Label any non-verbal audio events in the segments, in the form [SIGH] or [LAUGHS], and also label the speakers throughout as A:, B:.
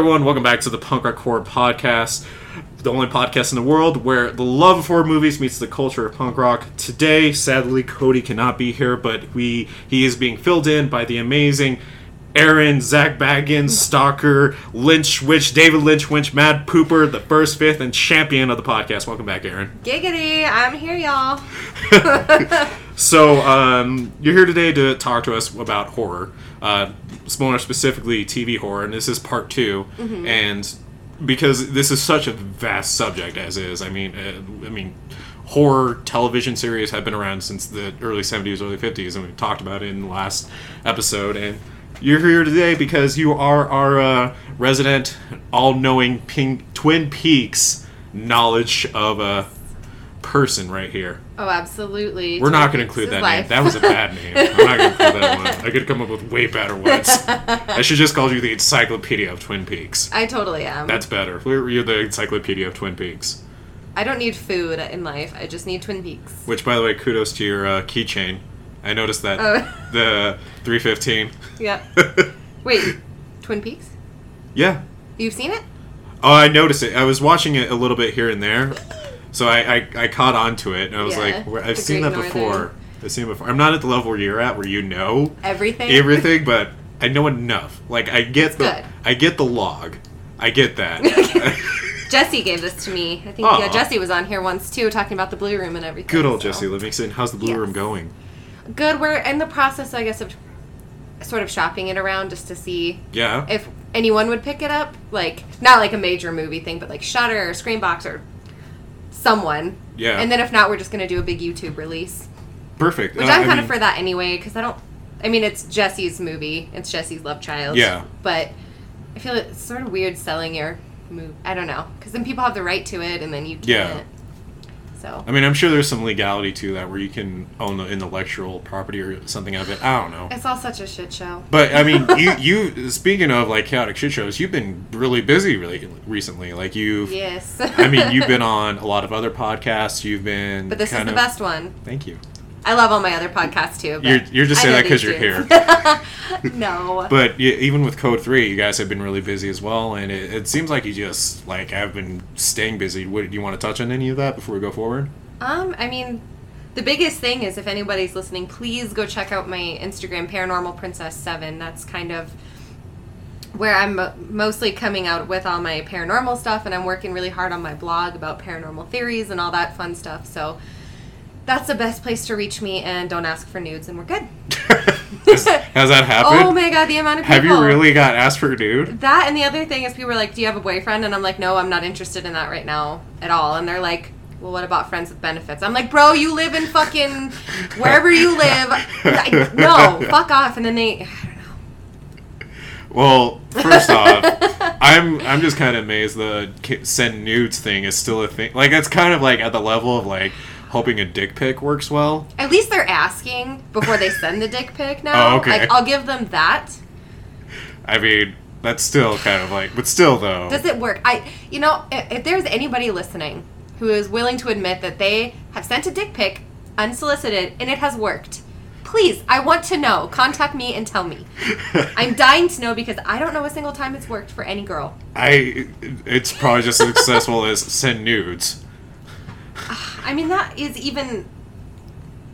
A: Everyone. Welcome back to the Punk Rock Horror Podcast, the only podcast in the world where the love of horror movies meets the culture of punk rock. Today, sadly, Cody cannot be here, but we he is being filled in by the amazing Aaron, Zak Bagans, Stalker, Lynch Witch, David Lynch Winch, Mad Pooper, the first, fifth, and champion of the podcast. Welcome back, Aaron.
B: Giggity, I'm here, y'all. [LAUGHS]
A: So, um, you're here today to talk to us about horror, uh, more specifically TV horror, and this is part 2 And because this is such a vast subject as is, I mean, uh, I mean, horror television series have been around since the early 70s, early 50s, and we talked about it in the last episode. And you're here today because you are our uh, resident, all-knowing pink, Twin Peaks knowledge of a person right here.
B: Oh, absolutely.
A: We're not going to include that
B: life.
A: name. That was a bad [LAUGHS] name. I'm not going to include that one. I could come up with way better ones. I should just call you the Encyclopedia of Twin Peaks.
B: I totally am.
A: That's better. You're the Encyclopedia of Twin Peaks.
B: I don't need food in life. I just need Twin Peaks.
A: Which, by the way, kudos to your uh, keychain. I noticed that
B: Oh. [LAUGHS]
A: the 315.
B: Yeah. [LAUGHS] Wait, Twin Peaks?
A: yeah.
B: You've seen it?
A: Oh, I noticed it. I was watching it a little bit here and there, so I I, I caught on to it, and I was
B: Yeah,
A: like, "Where- I've seen that
B: Great
A: before.
B: Northern.
A: I've seen it before. I'm not at the level where you're at, where you know
B: Everything?
A: everything, but I know enough. Like I get the
B: good.
A: I get the log. I get that. [LAUGHS] [LAUGHS]
B: Jesse gave this to me. I think yeah, Jesse was on here once too, talking about the Blue Room and everything.
A: Good old
B: so.
A: Jesse Livingston. How's the blue
B: Yes.
A: room going?
B: Good. We're in the process, I guess, of sort of shopping it around just to see
A: Yeah.
B: if anyone would pick it up. Like, not like a major movie thing, but like Shudder or Screambox or someone.
A: Yeah.
B: And then if not, we're just going to do a big YouTube release.
A: Perfect.
B: Which
A: Uh,
B: I'm kind of for that anyway, because I don't. I mean, it's Jesse's movie. It's Jesse's love child.
A: Yeah.
B: But I feel it's sort of weird selling your movie. I don't know, because then people have the right to it, and then you can't.
A: Yeah.
B: So.
A: I mean, I'm sure there's some legality to that where you can own the intellectual property or something of it. I don't know.
B: It's all such a shit show.
A: But I mean, [LAUGHS] you you speaking of like chaotic shit shows, you've been really busy really recently. Like you've,
B: Yes.
A: I mean, you've been [LAUGHS] on a lot of other podcasts. You've been,
B: but this is the
A: of,
B: best one.
A: Thank you.
B: I love all my other podcasts too. But
A: You're- you're just saying that
B: because
A: you're
B: here. [LAUGHS] no.
A: But even with Code Three, you guys have been really busy as well, and it, it seems like you just like have been staying busy. What, do you want to touch on any of that before we go forward?
B: Um, I mean, the biggest thing is if anybody's listening, please go check out my Instagram, Paranormal Princess Seven. That's kind of where I'm mostly coming out with all my paranormal stuff, and I'm working really hard on my blog about paranormal theories and all that fun stuff. So that's the best place to reach me, and don't ask for nudes, and we're good. [LAUGHS]
A: Has, that happened?
B: Oh my god, the amount of people.
A: Have you really got asked for a dude?
B: That and the other thing is people are like, "Do you have a boyfriend?" And I'm like, "No, I'm not interested in that right now at all." And they're like, "Well, what about friends with benefits?" I'm like, "Bro, you live in fucking wherever you live. Like, no, [LAUGHS] fuck off." And then they, I don't know.
A: Well, first off, [LAUGHS] I'm I'm just kind of amazed the send nudes thing is still a thing. Like it's kind of like at the level of like hoping a dick pic works well.
B: at least they're asking before they send the dick pic. Now,
A: Oh, okay.
B: like, I'll give them that.
A: I mean, that's still kind of like, but still though.
B: Does it work? I, you know, if, if there's anybody listening who is willing to admit that they have sent a dick pic unsolicited and it has worked, please, I want to know. Contact me and tell me. [LAUGHS] I'm dying to know because I don't know a single time it's worked for any girl.
A: I it's probably just as successful as send nudes.
B: Ah, I mean, that is even.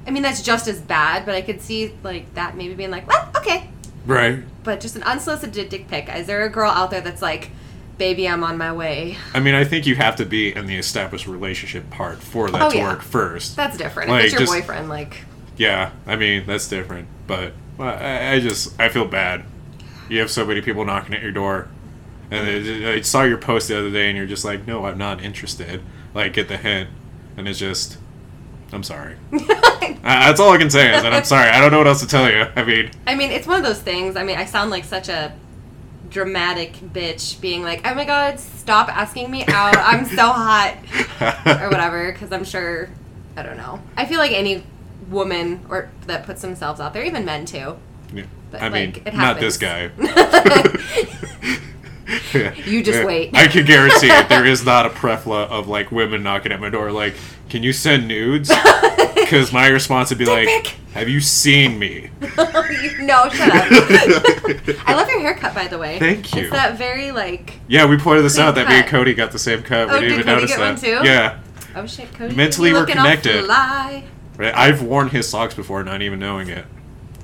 B: I mean, that's just as bad, but I could see like that maybe being like, well, okay,
A: Right.
B: but just an unsolicited dick pic. Is there a girl out there that's like, baby, I'm on my way?
A: I mean, I think you have to be in the established relationship part for that
B: Oh,
A: to
B: yeah.
A: work first.
B: That's different.
A: Like,
B: if it's your
A: just-
B: boyfriend, like.
A: Yeah, I mean that's different, but well, I, I just I feel bad. You have so many people knocking at your door, and I I saw your post the other day, and you're just like, no, I'm not interested. Like, get the hint, and it's just, I'm sorry. [LAUGHS] Uh, That's all I can say is that I'm sorry. I don't know what else to tell you. I mean,
B: I mean, it's one of those things. I mean, I sound like such a dramatic bitch being like, oh my god, stop asking me out. I'm so hot. [LAUGHS] or whatever, because I'm sure, I don't know. I feel like any woman or that puts themselves out there, even men too.
A: Yeah.
B: But,
A: I mean,
B: like, it
A: not this guy. [LAUGHS] [LAUGHS]
B: You just wait.
A: I can guarantee it. There is not a prefla of like women knocking at my door, like, "Can you send nudes?" [LAUGHS] Because my response would be
B: Dick
A: like,
B: pic.
A: "Have you seen me?" [LAUGHS]
B: no, shut up. I love your haircut, by the way.
A: Thank you.
B: It's that very like.
A: Yeah, we pointed this out that me and. Cody got the same cut.
B: Oh,
A: we didn't
B: did
A: even
B: Cody
A: notice that.
B: too?
A: Yeah,
B: Oh shit, Cody.
A: Mentally, we're connected. Right. I've worn his socks before, not even knowing it.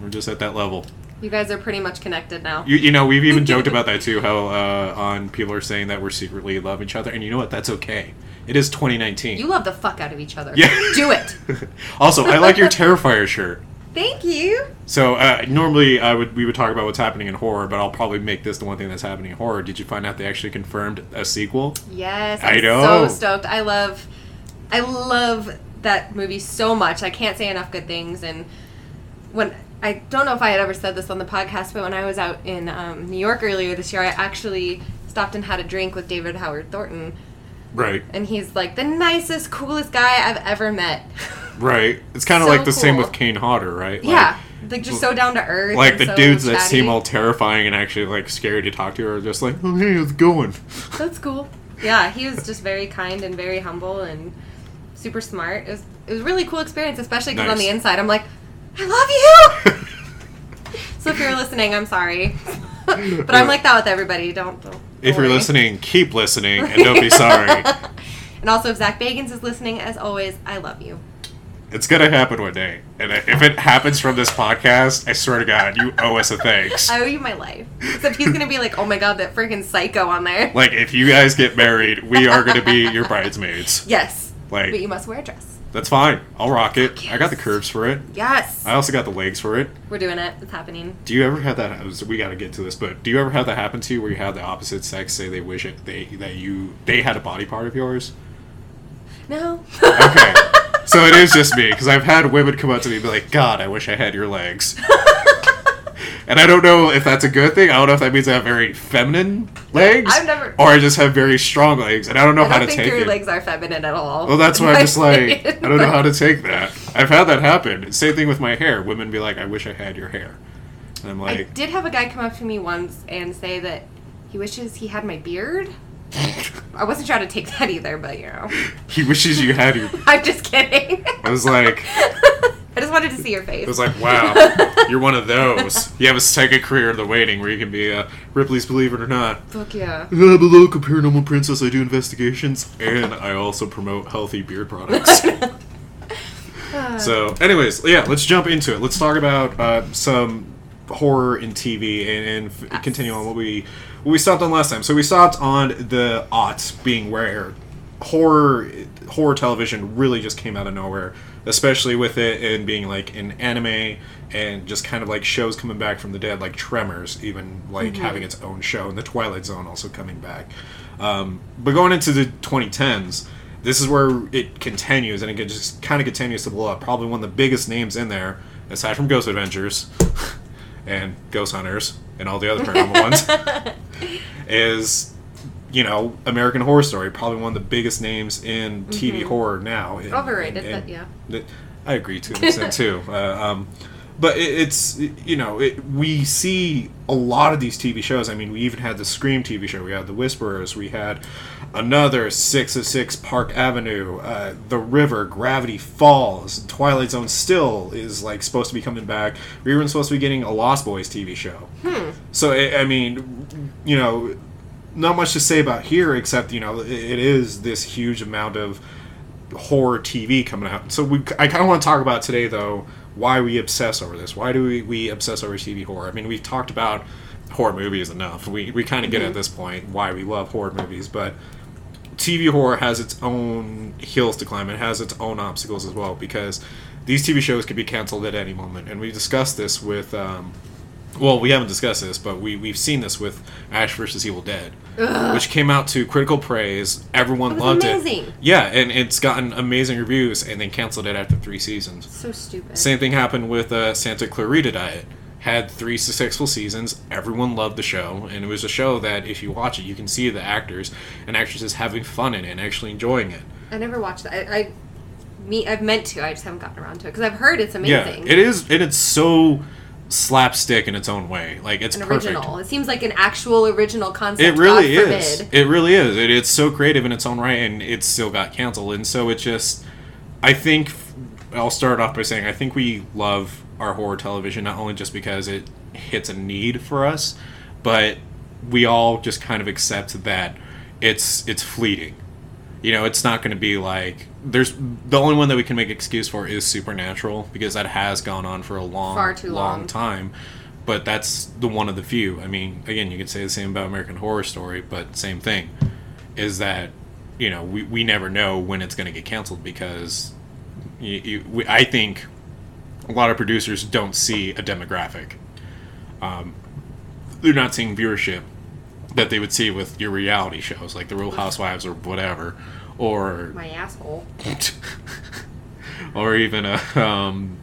A: We're just at that level.
B: You guys are pretty much connected now.
A: You, you know, we've even joked [LAUGHS] about that too. How uh, on people are saying that we're secretly love each other, and you know what? That's okay. It is 2019.
B: You love the fuck out of each other.
A: Yeah. [LAUGHS]
B: Do it. [LAUGHS]
A: also, I like your Terrifier shirt.
B: Thank you.
A: So uh, normally I would we would talk about what's happening in horror, but I'll probably make this the one thing that's happening in horror. Did you find out they actually confirmed a sequel?
B: Yes,
A: I
B: I'm
A: know.
B: so stoked. I love, I love that movie so much. I can't say enough good things. And when I don't know if I had ever said this on the podcast, but when I was out in um, New York earlier this year, I actually stopped and had a drink with David Howard Thornton,
A: Right,
B: and he's like the nicest, coolest guy I've ever met. [LAUGHS]
A: right. It's kind of
B: So
A: like the same with Kane Hodder, right? Like,
B: yeah, like just so down to earth.
A: Like the
B: so
A: dudes that seem all terrifying and actually like scary to talk to are just like, oh hey, how's it going? [LAUGHS]
B: That's cool. Yeah, he was just very kind and very humble and super smart. It was it was a really cool experience, especially because on the inside I'm like, I love you. [LAUGHS] so if you're listening, I'm sorry, [LAUGHS] but I'm like that with everybody. Don't. don't
A: if you're listening, keep listening and don't be [LAUGHS] sorry.
B: and also, if Zak Bagans is listening, as always, I love you.
A: It's gonna happen one day, and if it happens from this podcast, I swear to God, you owe us a thanks.
B: I owe you my life. Except he's gonna be like, oh my god, that freaking psycho on there.
A: Like, if you guys get married, we are gonna be your bridesmaids.
B: Yes,
A: Like,
B: but you must wear a dress.
A: That's fine. I'll rock it.
B: Fuck
A: I got the curves for it.
B: Yes,
A: I also got the legs for it.
B: we're doing it. It's happening.
A: Do you ever have that? Uh, we got to get to this, but do you ever have that happen to you where you have the opposite sex say they wish it they that you they had a body part of yours?
B: No.
A: Okay, [LAUGHS] so it is just me because I've had women come up to me and be like, "God, I wish I had your legs." [LAUGHS] And I don't know if that's a good thing. I don't know if that means I have very feminine legs,
B: I've never-
A: or I just have very strong legs, and I don't know
B: I
A: how
B: don't
A: to
B: think
A: take
B: your
A: it.
B: legs are feminine at all.
A: Well, that's [LAUGHS] why I'm just like, I don't know how to take that. I've had that happen. Same thing with my hair. Women be like, I wish I had your hair. And I'm like, I
B: did have a guy come up to me once and say that he wishes he had my beard. [LAUGHS] I wasn't trying to take that either, but you know,
A: he wishes you had your. [LAUGHS]
B: I'm just kidding.
A: I was like,
B: I just wanted to see your face.
A: I was like, wow, [LAUGHS] you're one of those. You have a second career in the waiting where you can be uh, Ripley's Believe It or Not.
B: Fuck yeah.
A: I'm a local paranormal princess. I do investigations, and I also promote healthy beard products. [LAUGHS] So, anyways, yeah, let's jump into it. Let's talk about uh, some horror in TV and, and f-
B: Yes.
A: continue on what we what we stopped on last time. So we stopped on the aughts being where horror horror television really just came out of nowhere, especially with it and being like an anime and just kind of like shows coming back from the dead, like Tremors, even like having its own show, and The Twilight Zone also coming back. Um, but going into the 2010s, this is where it continues, and it just kind of continues to blow up. Probably one of the biggest names in there, aside from Ghost Adventures [LAUGHS] and Ghost Hunters and all the other paranormal ones, [LAUGHS] is you know American Horror Story. Probably one of the biggest names in TV horror now. And-
B: Overrated,
A: and-
B: but yeah.
A: I agree to an extent [LAUGHS] too. Uh, um, but it, it's you know it, we see a lot of these TV shows. I mean, we even had the Scream TV show. We had The Whisperers. We had another Six of Six Park Avenue, uh, The River, Gravity Falls, Twilight Zone. Still is like supposed to be coming back. We were supposed to be getting a Lost Boys TV show. So I I mean, you know, not much to say about here except you know it, it is this huge amount of horror TV coming out. So we, I kind of want to talk about today though why we obsess over this. Why do we, we obsess over TV horror? I mean, we've talked about horror movies enough. We we kind of get at this point why we love horror movies, but TV horror has its own hills to climb. It has its own obstacles as well because these TV shows could be canceled at any moment. And we discussed this with, um, well, we haven't discussed this, but we we've seen this with Ash versus Evil Dead, which came out to critical praise. Everyone loved
B: amazing.
A: it. Yeah, and it's gotten amazing reviews, and then canceled it after three seasons.
B: So stupid.
A: Same thing happened with uh, Santa Clarita Diet. Had three successful seasons. Everyone loved the show, and it was a show that if you watch it, you can see the actors and actresses having fun in it and actually enjoying it.
B: I never watched that. I, I me I've meant to. I just haven't gotten around to it because I've heard it's amazing.
A: Yeah,
B: amazing.
A: it is, and it's so slapstick in its own way. Like it's
B: An
A: perfect.
B: original. It seems like an actual original concept.
A: It really is. It really is. It, it's so creative in its own right, and it still got canceled. And so it just, I think, I'll start off by saying I think we love our horror television not only just because it hits a need for us, but we all just kind of accept that it's it's fleeting. You know, it's not going to be like there's the only one that we can make excuse for is Supernatural because that has gone on for a long,
B: Far too long.
A: time. But that's the one of the few. I mean, again, you could say the same about American Horror Story, but same thing is that you know we, we never know when it's going to get canceled because you, you, we, I think a lot of producers don't see a demographic. Um, they're not seeing viewership that they would see with your reality shows like The Real Housewives or whatever, or
B: My asshole. [LAUGHS]
A: or even a, um,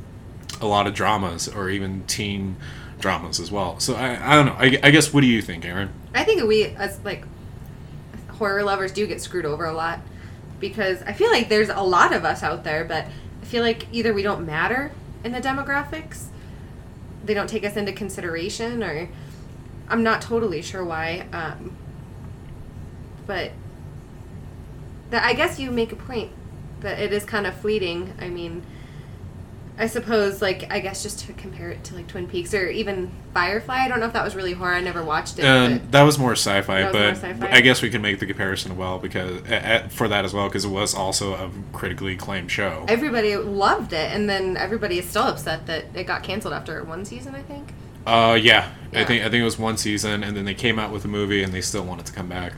A: a lot of dramas or even teen dramas as well. So I, I don't know. I, I guess what do you think, Aaron?
B: I think we as like horror lovers do get screwed over a lot because I feel like there's a lot of us out there, but I feel like either we don't matter in the demographics, they don't take us into consideration, or I'm not totally sure why. Um, but that I guess you make a point that it is kind of fleeting. I mean. I suppose, like, I guess just to compare it to like Twin Peaks or even Firefly. I don't know if that was really horror. I never watched it.
A: Um, that was more sci-fi,
B: was
A: but
B: more sci-fi?
A: I guess we can make the comparison well because uh, for that as well because it was also a critically acclaimed show.
B: everybody loved it, and then everybody is still upset that it got canceled after one season. I think.
A: Uh, yeah, I think I think it was one season, and then they came out with a movie, and they still wanted to come back.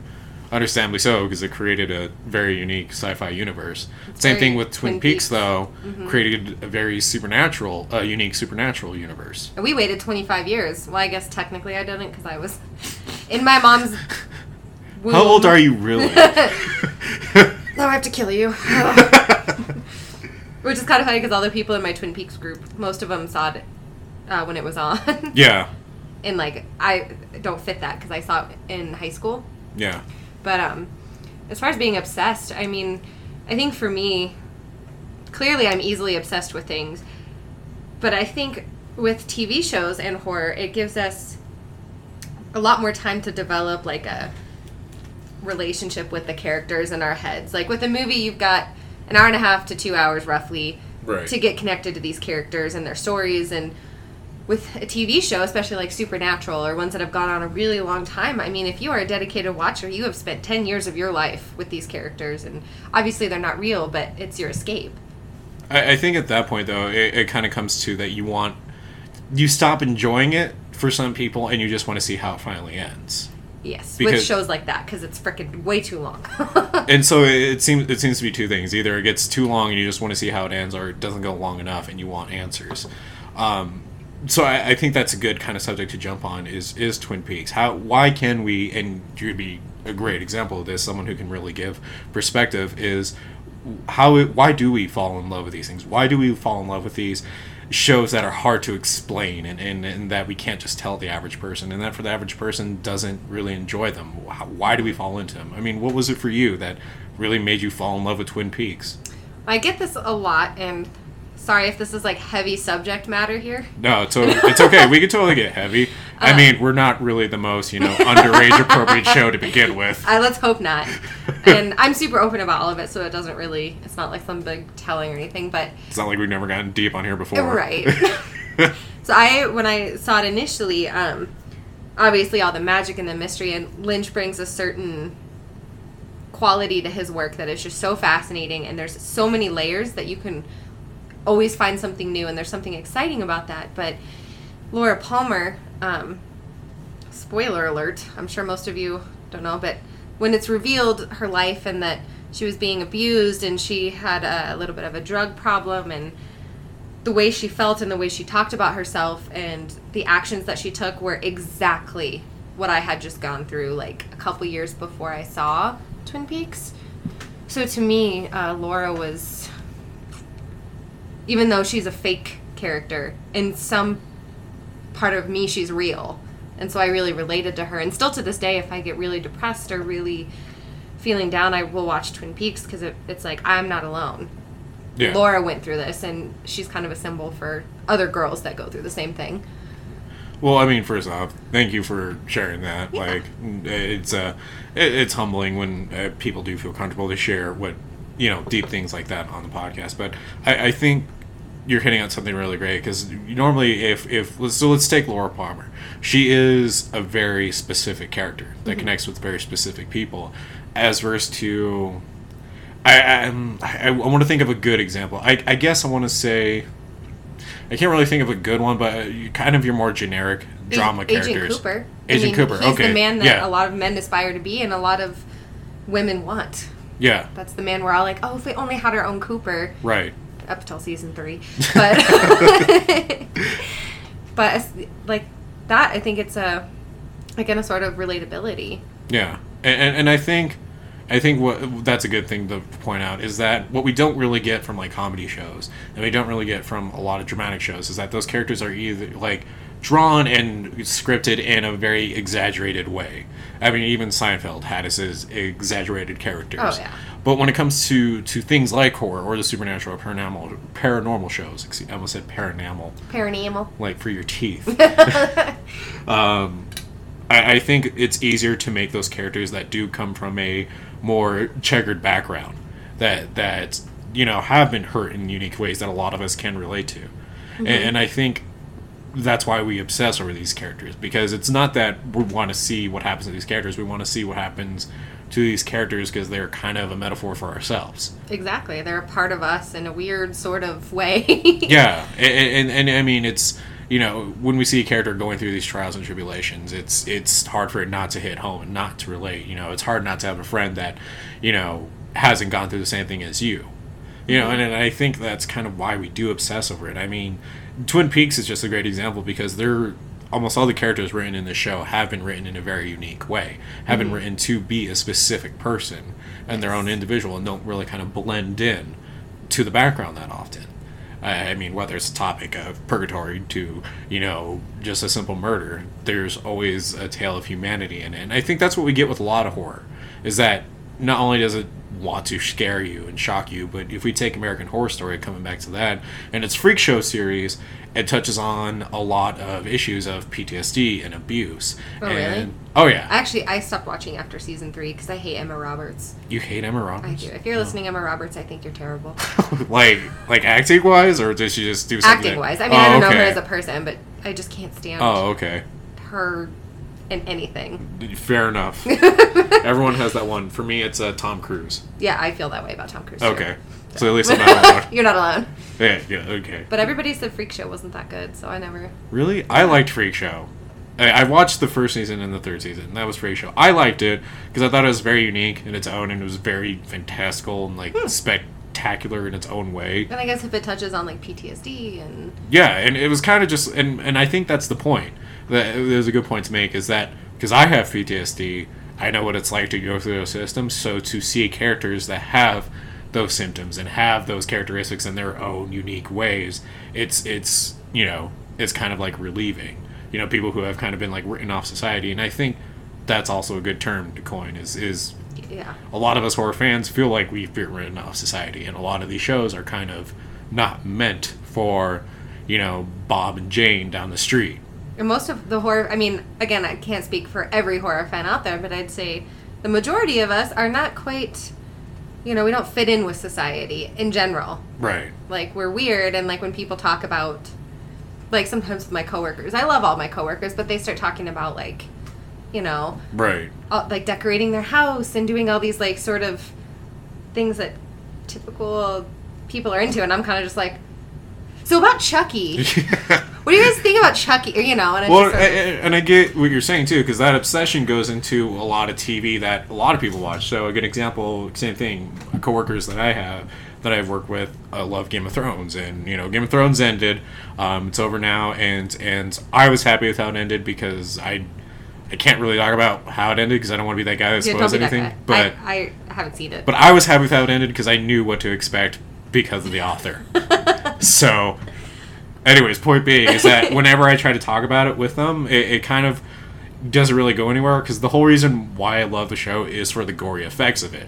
A: Understandably so, because it created a very unique sci-fi universe. Same thing with Twin,
B: Twin
A: Peaks,
B: Peaks.
A: though,
B: Mm-hmm.
A: created a very supernatural, uh, unique supernatural universe.
B: And we waited 25 years. Well, I guess technically I didn't because I was in my mom's. Womb. [LAUGHS]
A: How old are you really? [LAUGHS] [LAUGHS]
B: Oh, I have to kill you. Which is kind of funny because all the people in my Twin Peaks group, most of them saw it uh, when it was on. [LAUGHS]
A: yeah,
B: and like I don't fit that because I saw it in high school.
A: yeah.
B: But um, as far as being obsessed, I mean, I think for me, clearly I'm easily obsessed with things. But I think with TV shows and horror, it gives us a lot more time to develop like a relationship with the characters in our heads. Like with a movie, you've got an hour and a half to two hours roughly
A: Right.
B: to get connected to these characters and their stories and with a TV show, especially like Supernatural or ones that have gone on a really long time, I mean, if you are a dedicated watcher, you have spent 10 years of your life with these characters. And obviously, they're not real, but it's your escape.
A: I, I think at that point though, it, it kind of comes to that you want you stop enjoying it for some people, and you just want to see how it finally ends.
B: Yes,
A: Because-
B: with shows like that, because it's freaking way too long. [LAUGHS]
A: And so it, it seems it seems to be two things: either it gets too long and you just want to see how it ends, or it doesn't go long enough and you want answers. Um, so I, I think that's a good kind of subject to jump on is is Twin Peaks. How why can we and you'd be a great example of this, someone who can really give perspective is how why do we fall in love with these things? Why do we fall in love with these shows that are hard to explain and, and, and that we can't just tell the average person and that for the average person doesn't really enjoy them? Why, why do we fall into them? I mean, what was it for you that really made you fall in love with Twin Peaks?
B: I get this a lot, and sorry if this is like heavy subject matter here.
A: No, it's, it's okay. We can totally get heavy. I mean, we're not really the most, you know, underage appropriate show to begin with. [LAUGHS]
B: I let's hope not. [LAUGHS] and I'm super open about all of it, so it doesn't really. It's not like some big telling or anything, but
A: It's not like we've never gotten deep on here before.
B: Right. [LAUGHS] so I, when I saw it initially, um, obviously all the magic and the mystery, and Lynch brings a certain quality to his work that is just so fascinating, and there's so many layers that you can always find something new, and there's something exciting about that. But Laura Palmer, um, spoiler alert, I'm sure most of you don't know, but when it's revealed her life and that she was being abused and she had a little bit of a drug problem and the way she felt and the way she talked about herself and the actions that she took were exactly what I had just gone through like a couple years before I saw Twin Peaks. So to me, uh, Laura was, even though she's a fake character, in some part of me, she's real. And so I really related to her. And still to this day, if I get really depressed or really feeling down, I will watch Twin Peaks because it, it's like I'm not alone.
A: Yeah.
B: Laura went through this, and she's kind of a symbol for other girls that go through the same thing.
A: Well, I mean, first off, thank you for sharing that.
B: Yeah.
A: Like, it's uh, it, it's humbling when uh, people do feel comfortable to share what you know deep things like that on the podcast. But I, I think you're hitting on something really great because normally if if so let's take Laura Palmer. She is a very specific character that mm-hmm. connects with very specific people, as versus to. I I'm- I, I um, want to think of a good example. I, I guess I want to say. I can't really think of a good one, but uh, kind of your more generic drama
B: Agent
A: characters.
B: Cooper.
A: Agent
B: I mean,
A: Cooper.
B: He's
A: okay.
B: the man that
A: yeah.
B: a lot of men aspire to be, and a lot of women want.
A: Yeah.
B: That's the man we're all like, oh, if we only had our own Cooper.
A: Right.
B: up until season three, but [LAUGHS] but like that, I think it's a again a sort of relatability.
A: Yeah, and, and, and I think, I think what that's a good thing to point out is that what we don't really get from like comedy shows, and we don't really get from a lot of dramatic shows, is that those characters are either like drawn and scripted in a very exaggerated way. I mean, even Seinfeld had his exaggerated characters.
B: Oh, yeah.
A: But when it comes to, to things like horror or the supernatural or paranormal paranormal shows, excuse, I almost said paranormal,
B: Paranormal.
A: like for your teeth. [LAUGHS] um, I, I think it's easier to make those characters that do come from a more checkered background that that you know have been hurt in unique ways that a lot of us can relate to, and, and I think that's why we obsess over these characters because it's not that we want to see what happens to these characters we want to see what happens to these characters because they're kind of a metaphor for ourselves
B: Exactly, they're a part of us in a weird sort of way. [LAUGHS]
A: yeah and, and, and i mean it's you know when we see a character going through these trials and tribulations it's it's hard for it not to hit home and not to relate you know it's hard not to have a friend that you know hasn't gone through the same thing as you you know and, and i think that's kind of why we do obsess over it. I mean twin peaks is just a great example because they're almost all the characters written in the show have been written in a very unique way have been mm-hmm. written to be a specific person and their own individual and don't really kind of blend in to the background that often. I I mean, whether it's a topic of purgatory to, you know, just a simple murder, there's always a tale of humanity in it. And I think that's what we get with a lot of horror, is that not only does it want to scare you and shock you, but if we take American Horror Story, coming back to that, and its Freak Show series, it touches on a lot of issues of PTSD and abuse.
B: Oh,
A: and,
B: really?
A: Oh, yeah.
B: Actually, I stopped watching after season three because I hate Emma Roberts.
A: you hate Emma Roberts?
B: I do. If you're oh. listening, Emma Roberts, I think you're terrible. [LAUGHS]
A: like, like acting wise, or does she just do something?
B: Acting wise, I mean, I
A: Oh,
B: don't know her as a person, but I just can't stand
A: Oh, okay.
B: her in anything.
A: Fair enough. [LAUGHS] Everyone has that one. For me, it's uh, Tom Cruise.
B: Yeah, I feel that way about Tom Cruise. too.
A: Okay, so at least I'm [LAUGHS] not alone.
B: You're not alone.
A: Yeah, yeah, okay.
B: But everybody said Freak Show wasn't that good, so I never.
A: Really, I liked Freak Show. I, I watched the first season and the third season. and That was Freak Show. I liked it because I thought it was very unique in its own, and it was very fantastical and like spectacular in its own way.
B: And I guess if it touches on like PTSD and
A: Yeah, and it was kind of just, and and I think that's the point. That there's a good point to make is that because I have PTSD, I know what it's like to go through those systems. So to see characters that have those symptoms and have those characteristics in their own unique ways, it's it's you know it's kind of like relieving. You know, people who have kind of been like written off society, and I think that's also a good term to coin. Is is
B: yeah.
A: a lot of us horror fans feel like we've been written off society, and a lot of these shows are kind of not meant for, you know, Bob and Jane down the street.
B: And most of the horror, I mean, again, I can't speak for every horror fan out there, but I'd say the majority of us are not quite, you know, we don't fit in with society in general.
A: Right.
B: Like, we're weird, and like when people talk about, like sometimes with my coworkers, I love all my coworkers, but they start talking about like, you know,
A: Right.
B: all, like decorating their house and doing all these like sort of things that typical people are into, and I'm kind of just like, so about Chucky. [LAUGHS] What do you guys think about Chucky? You know, and
A: well,
B: just sort of-
A: a- a- and I get what you're saying too, because that obsession goes into a lot of TV that a lot of people watch. So a good example, same thing. Coworkers that I have that I've worked with uh, love Game of Thrones, and you know, Game of Thrones ended. Um, it's over now, and and I was happy with how it ended because I. I can't really talk about how it ended because I don't want to be that guy that
B: Yeah,
A: spoils
B: don't that
A: anything. But
B: I, I haven't seen it.
A: But I was happy with how it ended because I knew what to expect because of the author. [LAUGHS] so, anyways, point being is that [LAUGHS] whenever I try to talk about it with them, it, it kind of doesn't really go anywhere because the whole reason why I love the show is for the gory effects of it,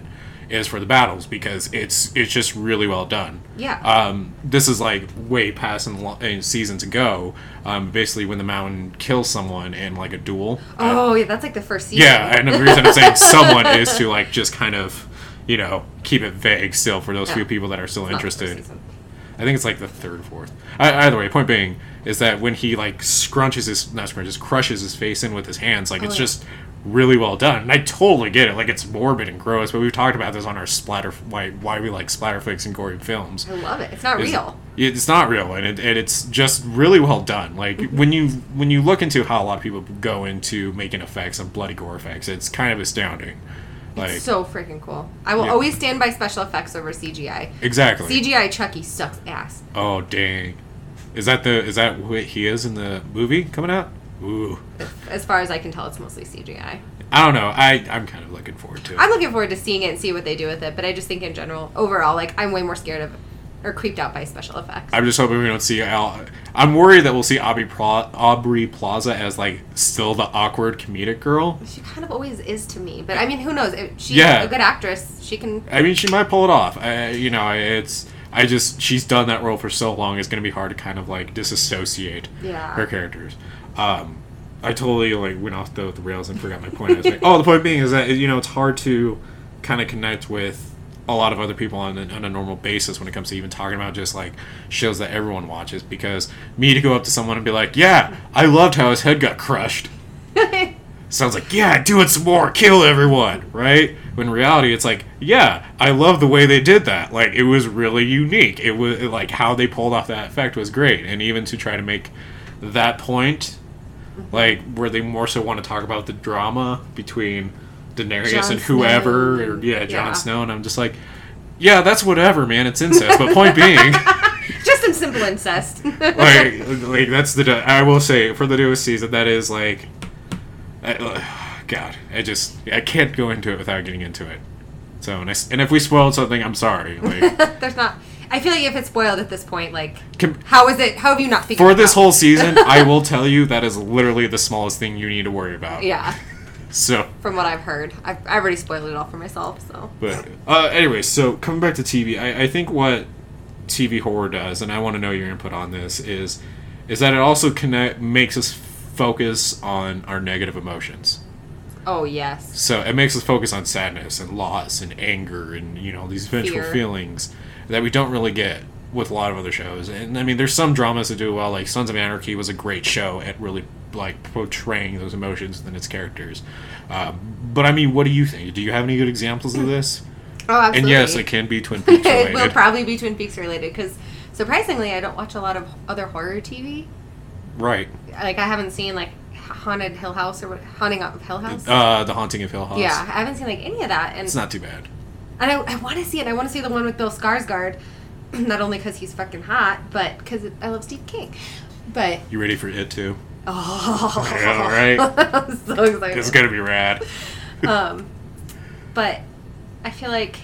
A: is for the battles because it's it's just really well done.
B: Yeah.
A: Um, this is like way past in, in seasons ago. Um, basically, when the mountain kills someone in like a duel.
B: oh, yeah, that's like the first season.
A: Yeah, and the reason I'm saying someone is to [LAUGHS] like just kind of, you know, keep it vague still for those
B: Yeah.
A: few people that are still
B: It's not the first
A: interested. I think it's like the third, or fourth. I, either way, point being is that when he like scrunches his not scrunches, crushes his face in with his hands, like
B: Oh,
A: it's
B: yeah.
A: just really well done. And I totally get it. Like it's morbid and gross, but we've talked about this on our splatter why why we like splatter flicks and gory films.
B: I love it. It's not
A: Is-
B: real.
A: It's not real, and, it, and it's just really well done. Like
B: Mm-hmm.
A: when you when you look into how a lot of people go into making effects and bloody gore effects, it's kind of astounding. Like
B: so freaking cool. I will
A: Yeah.
B: always stand by special effects over CGI.
A: exactly.
B: CGI Chucky sucks ass.
A: Oh dang! Is that the is that what he is in the movie coming out? Ooh,
B: As far as I can tell, it's mostly CGI.
A: I don't know. I I'm kind of looking forward to it.
B: I'm looking forward to seeing it and see what they do with it, but I just think in general, overall, like I'm way more scared of or creeped out by special effects.
A: I'm just hoping we don't see Al. I'm worried that we'll see Aubrey, Pla- Aubrey Plaza as like still the awkward comedic girl.
B: she kind of always is to me, but I mean, who knows? She's
A: Yeah.
B: a good actress. She can.
A: I mean, she might pull it off. I, you know, it's. I just she's done that role for so long. It's gonna be hard to kind of like disassociate
B: Yeah.
A: her characters. Um, I totally like went off the, the rails and forgot my point. I was like, [LAUGHS] oh, the point being is that you know it's hard to kind of connect with a lot of other people on a, on a normal basis when it comes to even talking about just like shows that everyone watches. Because me to go up to someone and be like, yeah, I loved how his head got crushed. [LAUGHS] sounds like yeah do it some more kill everyone right when in reality it's like yeah i love the way they did that like it was really unique it was like how they pulled off that effect was great and even to try to make that point like where they more so want to talk about the drama between daenerys
B: Jon
A: and whoever
B: Snow
A: or yeah Jon
B: yeah.
A: Snow and I'm just like yeah that's whatever man it's incest but point being [LAUGHS]
B: just some simple incest. [LAUGHS]
A: like, like that's the. I will say for the newest season, that is like, I, uh, God, I just I can't go into it without getting into it. So and, I and if we spoiled something, I'm sorry. Like [LAUGHS]
B: There's not. I feel like if it's spoiled at this point, like,
A: com-
B: how is it? How have you not figured
A: for this
B: out?
A: whole season, I will tell you that is literally the smallest thing you need to worry about.
B: Yeah,
A: So,
B: from what I've heard, I've, I already spoiled it all for myself. So
A: but uh, anyway, so coming back to TV, I, I think what TV horror does, and I want to know your input on this, is is that it also connect makes us focus on our negative emotions.
B: Oh yes.
A: So it makes us focus on sadness and loss and anger and you know these vengeful
B: Fear.
A: feelings that we don't really get with a lot of other shows. And I mean, there's some dramas that do well. Like Sons of Anarchy was a great show at really like portraying those emotions and its characters. Um, but I mean, what do you think? Do you have any good examples of this? [CLEARS THROAT]
B: Oh, absolutely.
A: And yes, it can be Twin [LAUGHS] Peaks
B: it will probably be Twin Peaks related because surprisingly, I don't watch a lot of other horror TV.
A: right.
B: Like I haven't seen like Haunted Hill House or what, Haunting of Hill House.
A: Uh, the Haunting of Hill House.
B: yeah, I haven't seen like any of that, and
A: It's not too bad.
B: and I, I want to see it. I want to see the one with Bill Skarsgård, [CLEARS THROAT] not only because he's fucking hot, but because I love Steve King. But
A: You ready for it too?
B: Oh,
A: Yeah, right.
B: I'm [LAUGHS] so excited.
A: It's gonna be rad. [LAUGHS]
B: um, but I feel like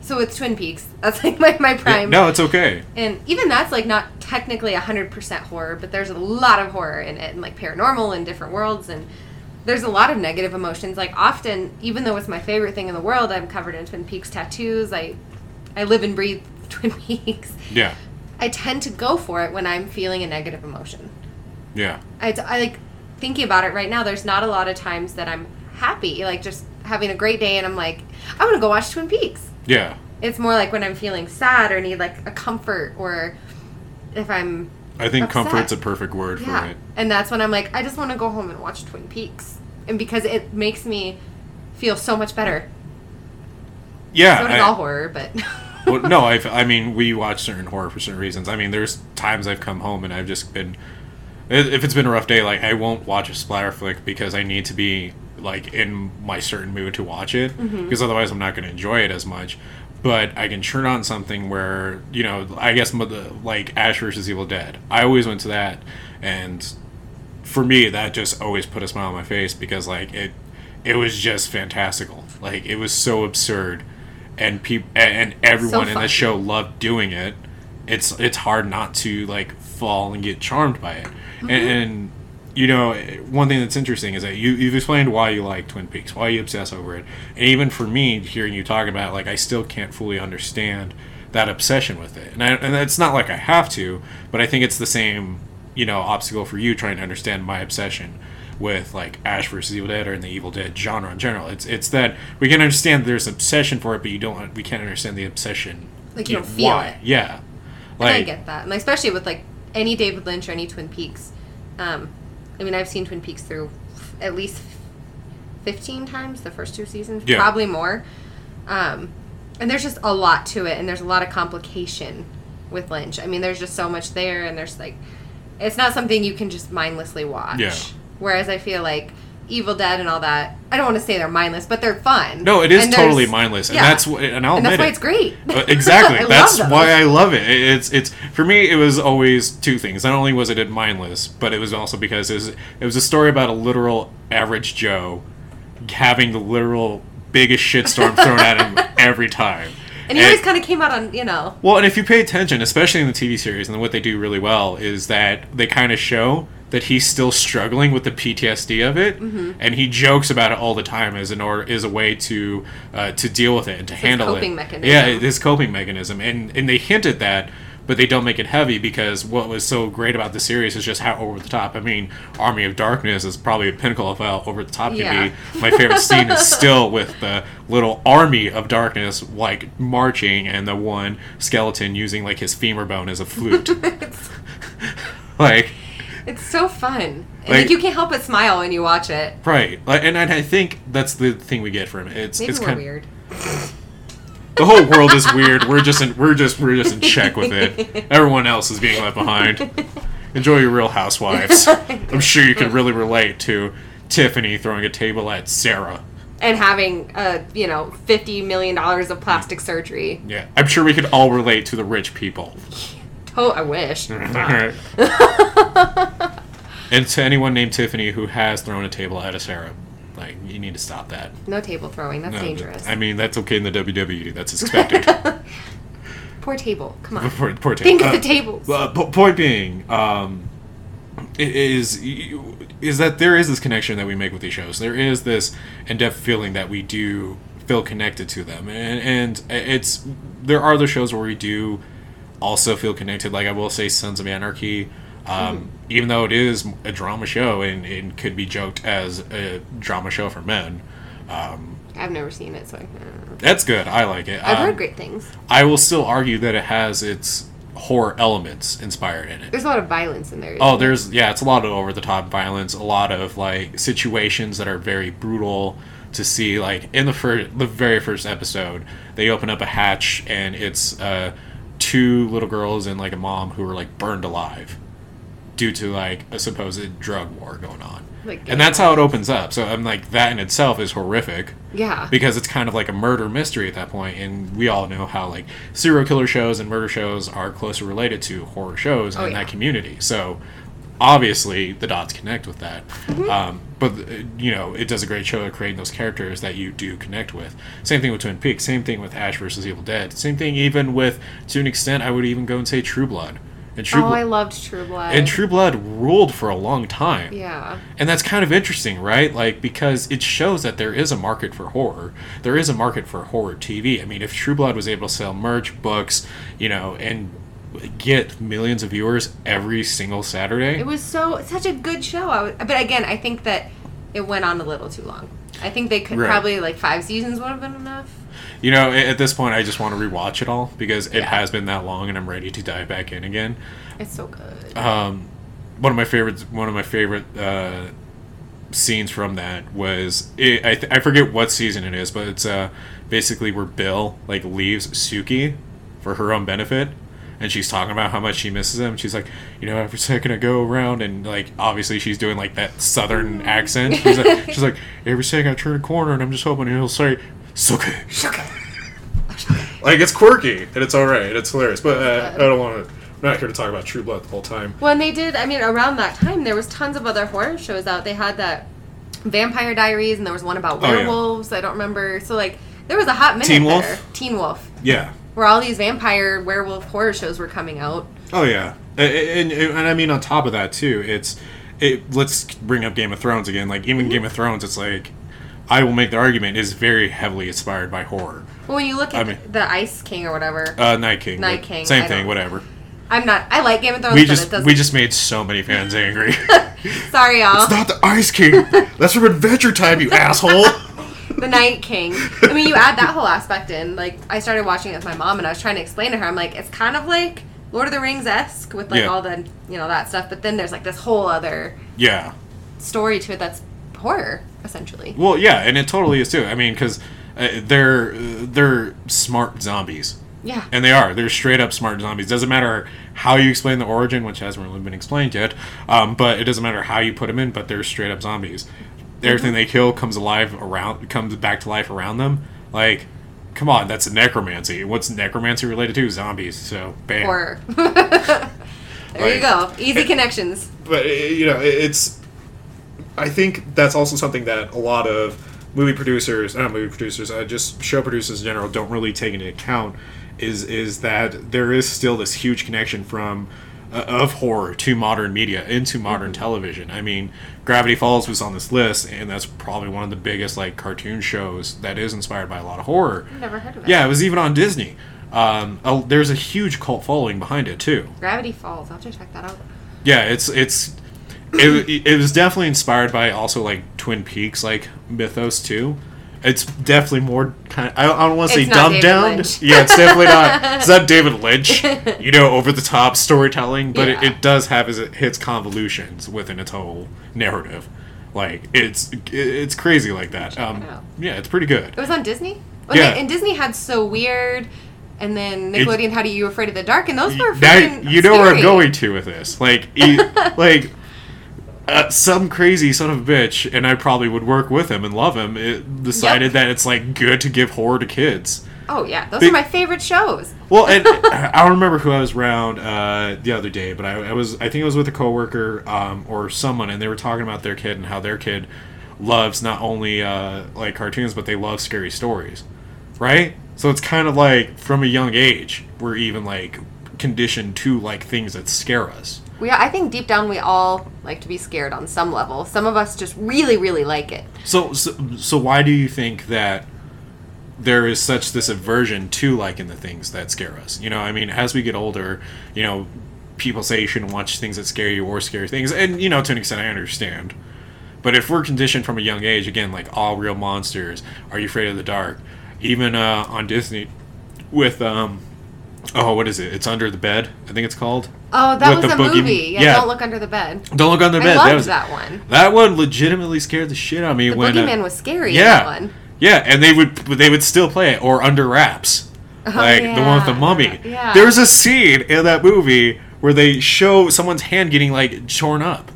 B: so it's Twin Peaks. [LAUGHS] That's like my my prime.
A: no, it's okay.
B: And even that's like not technically 100% horror, but there's a lot of horror in it and like paranormal and different worlds and there's a lot of negative emotions. Like often, even though it's my favorite thing in the world, I'm covered in Twin Peaks tattoos. I I live and breathe Twin Peaks.
A: Yeah.
B: I tend to go for it when I'm feeling a negative emotion.
A: Yeah.
B: I, I like thinking about it right now. There's not a lot of times that I'm happy, like just having a great day, and I'm like, I'm gonna go watch Twin Peaks.
A: Yeah.
B: It's more like when I'm feeling sad or need like a comfort, or if I'm
A: I think
B: Upset.
A: comfort's a perfect word for
B: yeah,
A: it.
B: and that's when I'm like, I just want to go home and watch Twin Peaks, and because it makes me feel so much better.
A: Yeah.
B: So does
A: I-
B: all horror, but [LAUGHS]
A: well, no, [LAUGHS] I, I mean, we watch certain horror for certain reasons. I mean, there's times I've come home and I've just been, if it's been a rough day, like I won't watch a splatter flick because I need to be like in my certain mood to watch it,
B: Mm-hmm.
A: because otherwise I'm not going to enjoy it as much. But I can turn on something where you know, I guess the- like Ash versus Evil Dead. I always went to that, and for me, that just always put a smile on my face because like it, it was just fantastical. Like it was so absurd, and people and everyone in the show loved doing it. It's it's hard not to like fall and get charmed by it. And, mm-hmm. and you know, one thing that's interesting is that you you've explained why you like Twin Peaks, why you obsess over it, and even for me, hearing you talk about it, like I still can't fully understand that obsession with it. And I, and it's not like I have to, but I think it's the same you know obstacle for you trying to understand my obsession with like Ash versus Evil Dead or in the Evil Dead genre in general. It's it's that we can understand there's obsession for it, but you don't we can't understand the obsession.
B: Like, you don't feel
A: why.
B: it.
A: Yeah.
B: And I get that, and especially with like any David Lynch or any Twin Peaks. Um, I mean, I've seen Twin Peaks through f- at least fifteen times the first two seasons,
A: Yeah.
B: probably more. Um, and there's just a lot to it, and there's a lot of complication with Lynch. I mean, there's just so much there, and there's like, it's not something you can just mindlessly watch.
A: Yeah.
B: Whereas I feel like Evil Dead and all that, I don't want to say they're mindless, but they're fun.
A: no, it is
B: And
A: totally mindless, and
B: yeah.
A: that's wh- and I'll
B: and that's why
A: it.
B: it's great.
A: Uh, [LAUGHS] exactly. That's why I love it. It- It's it's for me. It was always two things. Not only was it mindless, but it was also because it was, it was a story about a literal average Joe having the literal biggest shitstorm [LAUGHS] thrown at him every time.
B: And he always kind of came out on, you know,
A: Well, and if you pay attention, especially in the TV series, and what they do really well is that they kind of show that he's still struggling with the PTSD of it,
B: Mm-hmm.
A: and he jokes about it all the time as an order is a way to uh, to deal with it and to handle
B: coping
A: it.
B: mechanism.
A: Yeah, his coping mechanism, and and they hint at that. But they don't make it heavy because what was so great about the series is just how over the top. I mean, Army of Darkness is probably a pinnacle of how over the top can
B: Yeah.
A: be. My favorite scene is [LAUGHS] still with the little army of darkness like marching and the one skeleton using like his femur bone as a flute. [LAUGHS] [LAUGHS] like
B: it's so fun.
A: Like-
B: like, you can't help but smile when you watch it.
A: right. And, and I think that's the thing we get from it. It's
B: Maybe
A: it's kind
B: weird.
A: the whole world is weird. We're just in we're just we're just in check with it. [LAUGHS] Everyone else is being left behind. Enjoy your real housewives. [LAUGHS] I'm sure you can really relate to Tiffany throwing a table at Sarah.
B: And having, uh, you know, $50 million of plastic surgery.
A: Yeah. I'm sure we could all relate to the rich people. [LAUGHS]
B: Oh, I wish. [LAUGHS] [LAUGHS]
A: and to anyone named Tiffany who has thrown a table at a Sarah, like you need to stop that.
B: No table throwing. That's
A: No,
B: dangerous.
A: I mean, that's okay in the WWE. That's expected. [LAUGHS]
B: Poor table. Come on.
A: poor, poor
B: Think
A: table.
B: of the tables.
A: Uh, po- point being, um, i- is is that there is this connection that we make with these shows. There is this in-depth feeling that we do feel connected to them, and, and it's there are the shows where we do also feel connected. Like I will say, Sons of Anarchy. Um, Even though it is a drama show and, and could be joked as a drama show for men, um,
B: I've never seen it, so I, uh,
A: that's good. I like it.
B: I've
A: Um,
B: heard great things.
A: I will still argue that it has its horror elements inspired in it.
B: There's a lot of violence in there.
A: Oh, there's yeah, it's a lot of over the top violence, a lot of like situations that are very brutal to see. Like in the first, the very first episode, they open up a hatch and it's uh, two little girls and like a mom who were like burned alive due to like a supposed drug war going on.
B: Like,
A: and that's how it opens up. So I'm like that in itself is horrific
B: Yeah.
A: because it's kind of like a murder mystery at that point and we all know how like serial killer shows and murder shows are closely related to horror shows
B: Oh,
A: in
B: yeah.
A: that community so obviously the dots connect with that
B: Mm-hmm.
A: um, but uh, you know it does a great show of creating those characters that you do connect with same thing with twin peaks same thing with ash versus evil dead same thing even with to an extent i would even go and say true blood and true,
B: oh,
A: Blo-
B: I loved True Blood.
A: and true blood ruled for a long time
B: Yeah.
A: and that's kind of interesting, right? Like because it shows that there is a market for horror. There is a market for horror TV. I mean, if True Blood was able to sell merch, books, you know, and get millions of viewers every single Saturday,
B: It was so such a good show. I was, but again, I think that it went on a little too long. I think they could
A: Right.
B: probably like five seasons would have been enough.
A: you know, at this point, I just want to rewatch it all because it
B: Yeah.
A: has been that long, and I'm ready to dive back in again.
B: It's so good.
A: um, one of my favorites one of my favorite uh, scenes from that was it, I, th- I forget what season it is but it's uh, basically where bill like leaves Sookie for her own benefit and she's talking about how much she misses him she's like you know every second i go around and like obviously she's doing like that southern accent she's like, [LAUGHS] she's like every second i turn a corner and i'm just hoping he'll say Sookie like it's quirky and it's all right it's hilarious but uh, i don't want to i'm not here to talk about true blood the whole time
B: When they did, I mean, around that time, there was tons of other horror shows out. They had that Vampire Diaries, and there was one about
A: Oh, yeah.
B: werewolves. I don't remember. So like, there was a hot minute
A: Teen Wolf?
B: there. Teen Wolf,
A: yeah
B: where all these vampire werewolf horror shows were coming out.
A: Oh yeah, and, and, and I mean on top of that too, it's it. Let's bring up Game of Thrones again. Like
B: Mm-hmm.
A: even Game of Thrones, it's like I will make the argument is very heavily inspired by horror.
B: Well, when you look at
A: I mean-
B: the Ice King or whatever,
A: Uh, Night King,
B: Night King,
A: same
B: I
A: thing, whatever.
B: I'm not. I like Game of Thrones,
A: We
B: but
A: just
B: it doesn't.
A: we just made so many fans angry. [LAUGHS]
B: sorry, y'all.
A: it's not the Ice King. [LAUGHS] That's from Adventure Time, you asshole.
B: The Night King. I mean, you add that whole aspect in. Like, I started watching it with my mom, and I was trying to explain to her. I'm like, it's kind of like Lord of the Rings esque with like
A: Yeah.
B: all the you know that stuff, but then there's like this whole other
A: Yeah.
B: story to it that's horror essentially.
A: Well, yeah, and it totally is too. I mean, because uh, they're they're smart zombies,
B: Yeah.
A: and they are. They're straight up smart zombies. Doesn't matter how you explain the origin, which hasn't really been explained yet. Um, but it doesn't matter how you put them in. But they're straight up zombies. Everything they kill comes alive around, comes back to life around them. Like, come on, that's necromancy. What's necromancy related to? Zombies. So, bam.
B: horror. [LAUGHS] [LAUGHS] there
A: Like-
B: you go. Easy connections.
A: but uh, you know it's i think that's also something that a lot of movie producers not movie producers uh, just show producers in general don't really take into account is is that there is still this huge connection from of horror to modern media into modern television i mean gravity falls was on this list and that's probably one of the biggest like cartoon shows that is inspired by a lot of horror
B: Never heard of it.
A: yeah it was even on disney um, uh, there's a huge cult following behind it too
B: Gravity Falls. I'll have to check that out.
A: yeah, it's it's it, it was definitely inspired by also like Twin Peaks like mythos too. It's definitely more kind. Of, I don't, don't want to say dumbed down. Yeah, it's definitely not. [LAUGHS] It's not David Lynch. You know, over the top storytelling, but it,
B: Yeah.
A: it does have its, its convolutions within its whole narrative. Like it's it's crazy like that. Um,
B: it
A: yeah, it's pretty good.
B: It was on Disney.
A: Yeah.
B: they- and Disney had so weird, and then Nickelodeon How do You Afraid of the Dark, and those were freaking
A: you know where I'm going to with this. Like, e- [LAUGHS] like uh, some crazy son of a bitch, and I probably would work with him and love him. It decided
B: Yep.
A: that it's like good to give horror to kids.
B: Oh yeah, those are my favorite shows.
A: Well, and [LAUGHS] I don't remember who I was around uh, the other day, but I, I was I think it was with a coworker um, or someone, and they were talking about their kid and how their kid loves not only uh, like cartoons, but they love scary stories, right? So it's kind of like from a young age, we're even like conditioned to like things that scare us.
B: We, I think deep down we all like to be scared on some level. Some of us just really, really like it.
A: So, so, so why do you think that there is such this aversion to liking the things that scare us? You know, I mean, as we get older, you know, people say you shouldn't watch things that scare you or scary things, and you know, to an extent, I understand. But if we're conditioned from a young age, again, like all real monsters, Are You Afraid of the Dark? Even uh, on Disney, with um, oh, what is it? It's Under the Bed, I think it's called.
B: Oh, that
A: With
B: was
A: the
B: a
A: boogie-
B: movie. Yeah,
A: yeah.
B: Don't Look Under the Bed.
A: Don't look under the
B: I
A: bed.
B: loved
A: that was
B: that one.
A: That one legitimately scared the shit out of me
B: The
A: when uh,
B: Boogeyman was scary.
A: yeah,
B: that one.
A: yeah, and they would they would still play it or under wraps, like the one with the
B: Oh,
A: mummy.
B: Yeah.
A: There was a scene in that movie where they show someone's hand getting like torn up,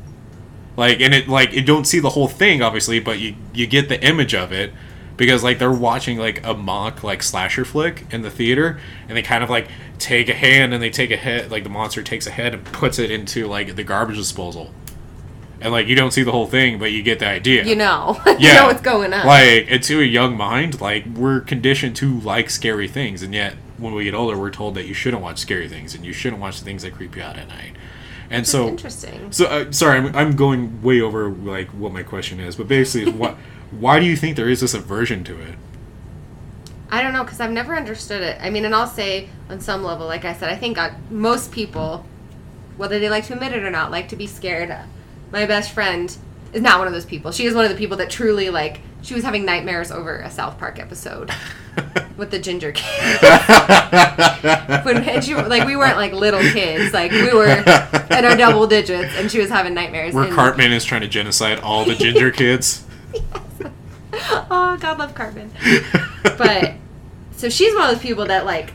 A: like and it like you don't see the whole thing obviously, but you you get the image of it because like they're watching like a mock like slasher flick in the theater and they kind of like take a hand and they take a head like the monster takes a head and puts it into like the garbage disposal and like you don't see the whole thing but you get the idea
B: You know. [LAUGHS] you know what's going on.
A: like and to a young mind like we're conditioned to like scary things and yet when we get older we're told that you shouldn't watch scary things and you shouldn't watch the things that creep you out at night and so
B: Interesting.
A: so uh, sorry I'm, I'm going way over like what my question is but basically what [LAUGHS] why do you think there is this aversion to it
B: I don't know because I've never understood it. I mean, and I'll say on some level, like I said, I think uh, most people, whether they like to admit it or not, like to be scared. My best friend is not one of those people. She is one of the people that truly like. She was having nightmares over a South Park episode [LAUGHS] with the ginger kid. [LAUGHS] when and she, like we weren't like little kids, like we were in our double digits, and she was having nightmares.
A: where
B: and-
A: cartman is trying to genocide all the ginger kids [LAUGHS] [LAUGHS]
B: oh, God love Cartman. but so she's one of those people that like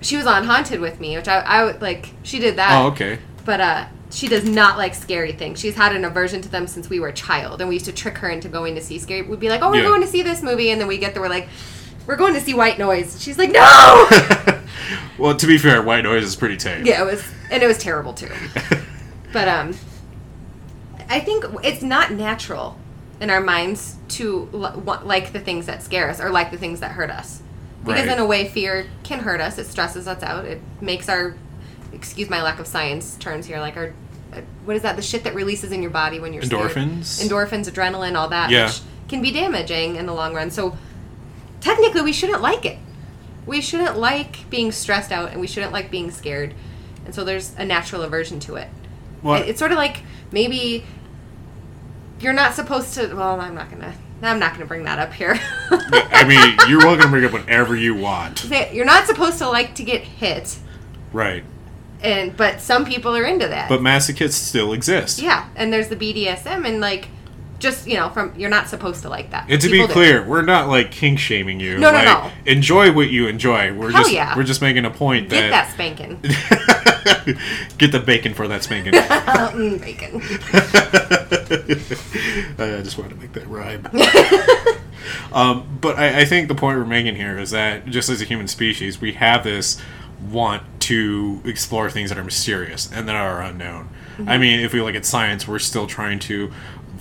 B: she was on haunted with me which i i would like she did that.
A: Oh okay.
B: But uh she does not like scary things. She's had an aversion to them since we were a child and we used to trick her into going to see scary we'd be like oh we're
A: Yeah.
B: going to see this movie and then we get there we're like we're going to see white noise. She's like no! [LAUGHS] [LAUGHS]
A: Well to be fair white noise is pretty tame.
B: Yeah it was and it was terrible too. But um i think it's not natural in our minds to like the things that scare us or like the things that hurt us. Because
A: Right.
B: in a way fear can hurt us. It stresses us out. It makes our excuse my lack of science terms here like our uh, what is that? The shit that releases in your body when you're scared?
A: Endorphins?
B: endorphins adrenaline all that
A: Yeah.
B: which can be damaging in the long run. So technically we shouldn't like it. We shouldn't like being stressed out and we shouldn't like being scared. And so there's a natural aversion to it.
A: Well,
B: It- it's sort of like maybe you're not supposed to well i'm not gonna i'm not gonna bring that up here
A: I mean, [LAUGHS] you're welcome to bring up whatever you want.
B: You're not supposed to like to get hit
A: Right.
B: and but some people are into that.
A: But masochists still exist.
B: yeah, and there's the BDSM, and like, just you know, from you're not supposed to like that.
A: And to
B: People
A: be
B: do.
A: clear, we're not like kink shaming you.
B: No, no,
A: like,
B: no.
A: Enjoy what you enjoy. We're
B: Hell
A: just
B: yeah.
A: we're just making a point
B: get that
A: that,
B: spanking, [LAUGHS] [LAUGHS]
A: get the bacon for that spanking. [LAUGHS]
B: Mm, bacon. [LAUGHS]
A: I just wanted to make that rhyme. um, but I, I think the point we're making here is that just as a human species, we have this want to explore things that are mysterious and that are unknown.
B: Mm-hmm.
A: I mean, if we look at science, we're still trying to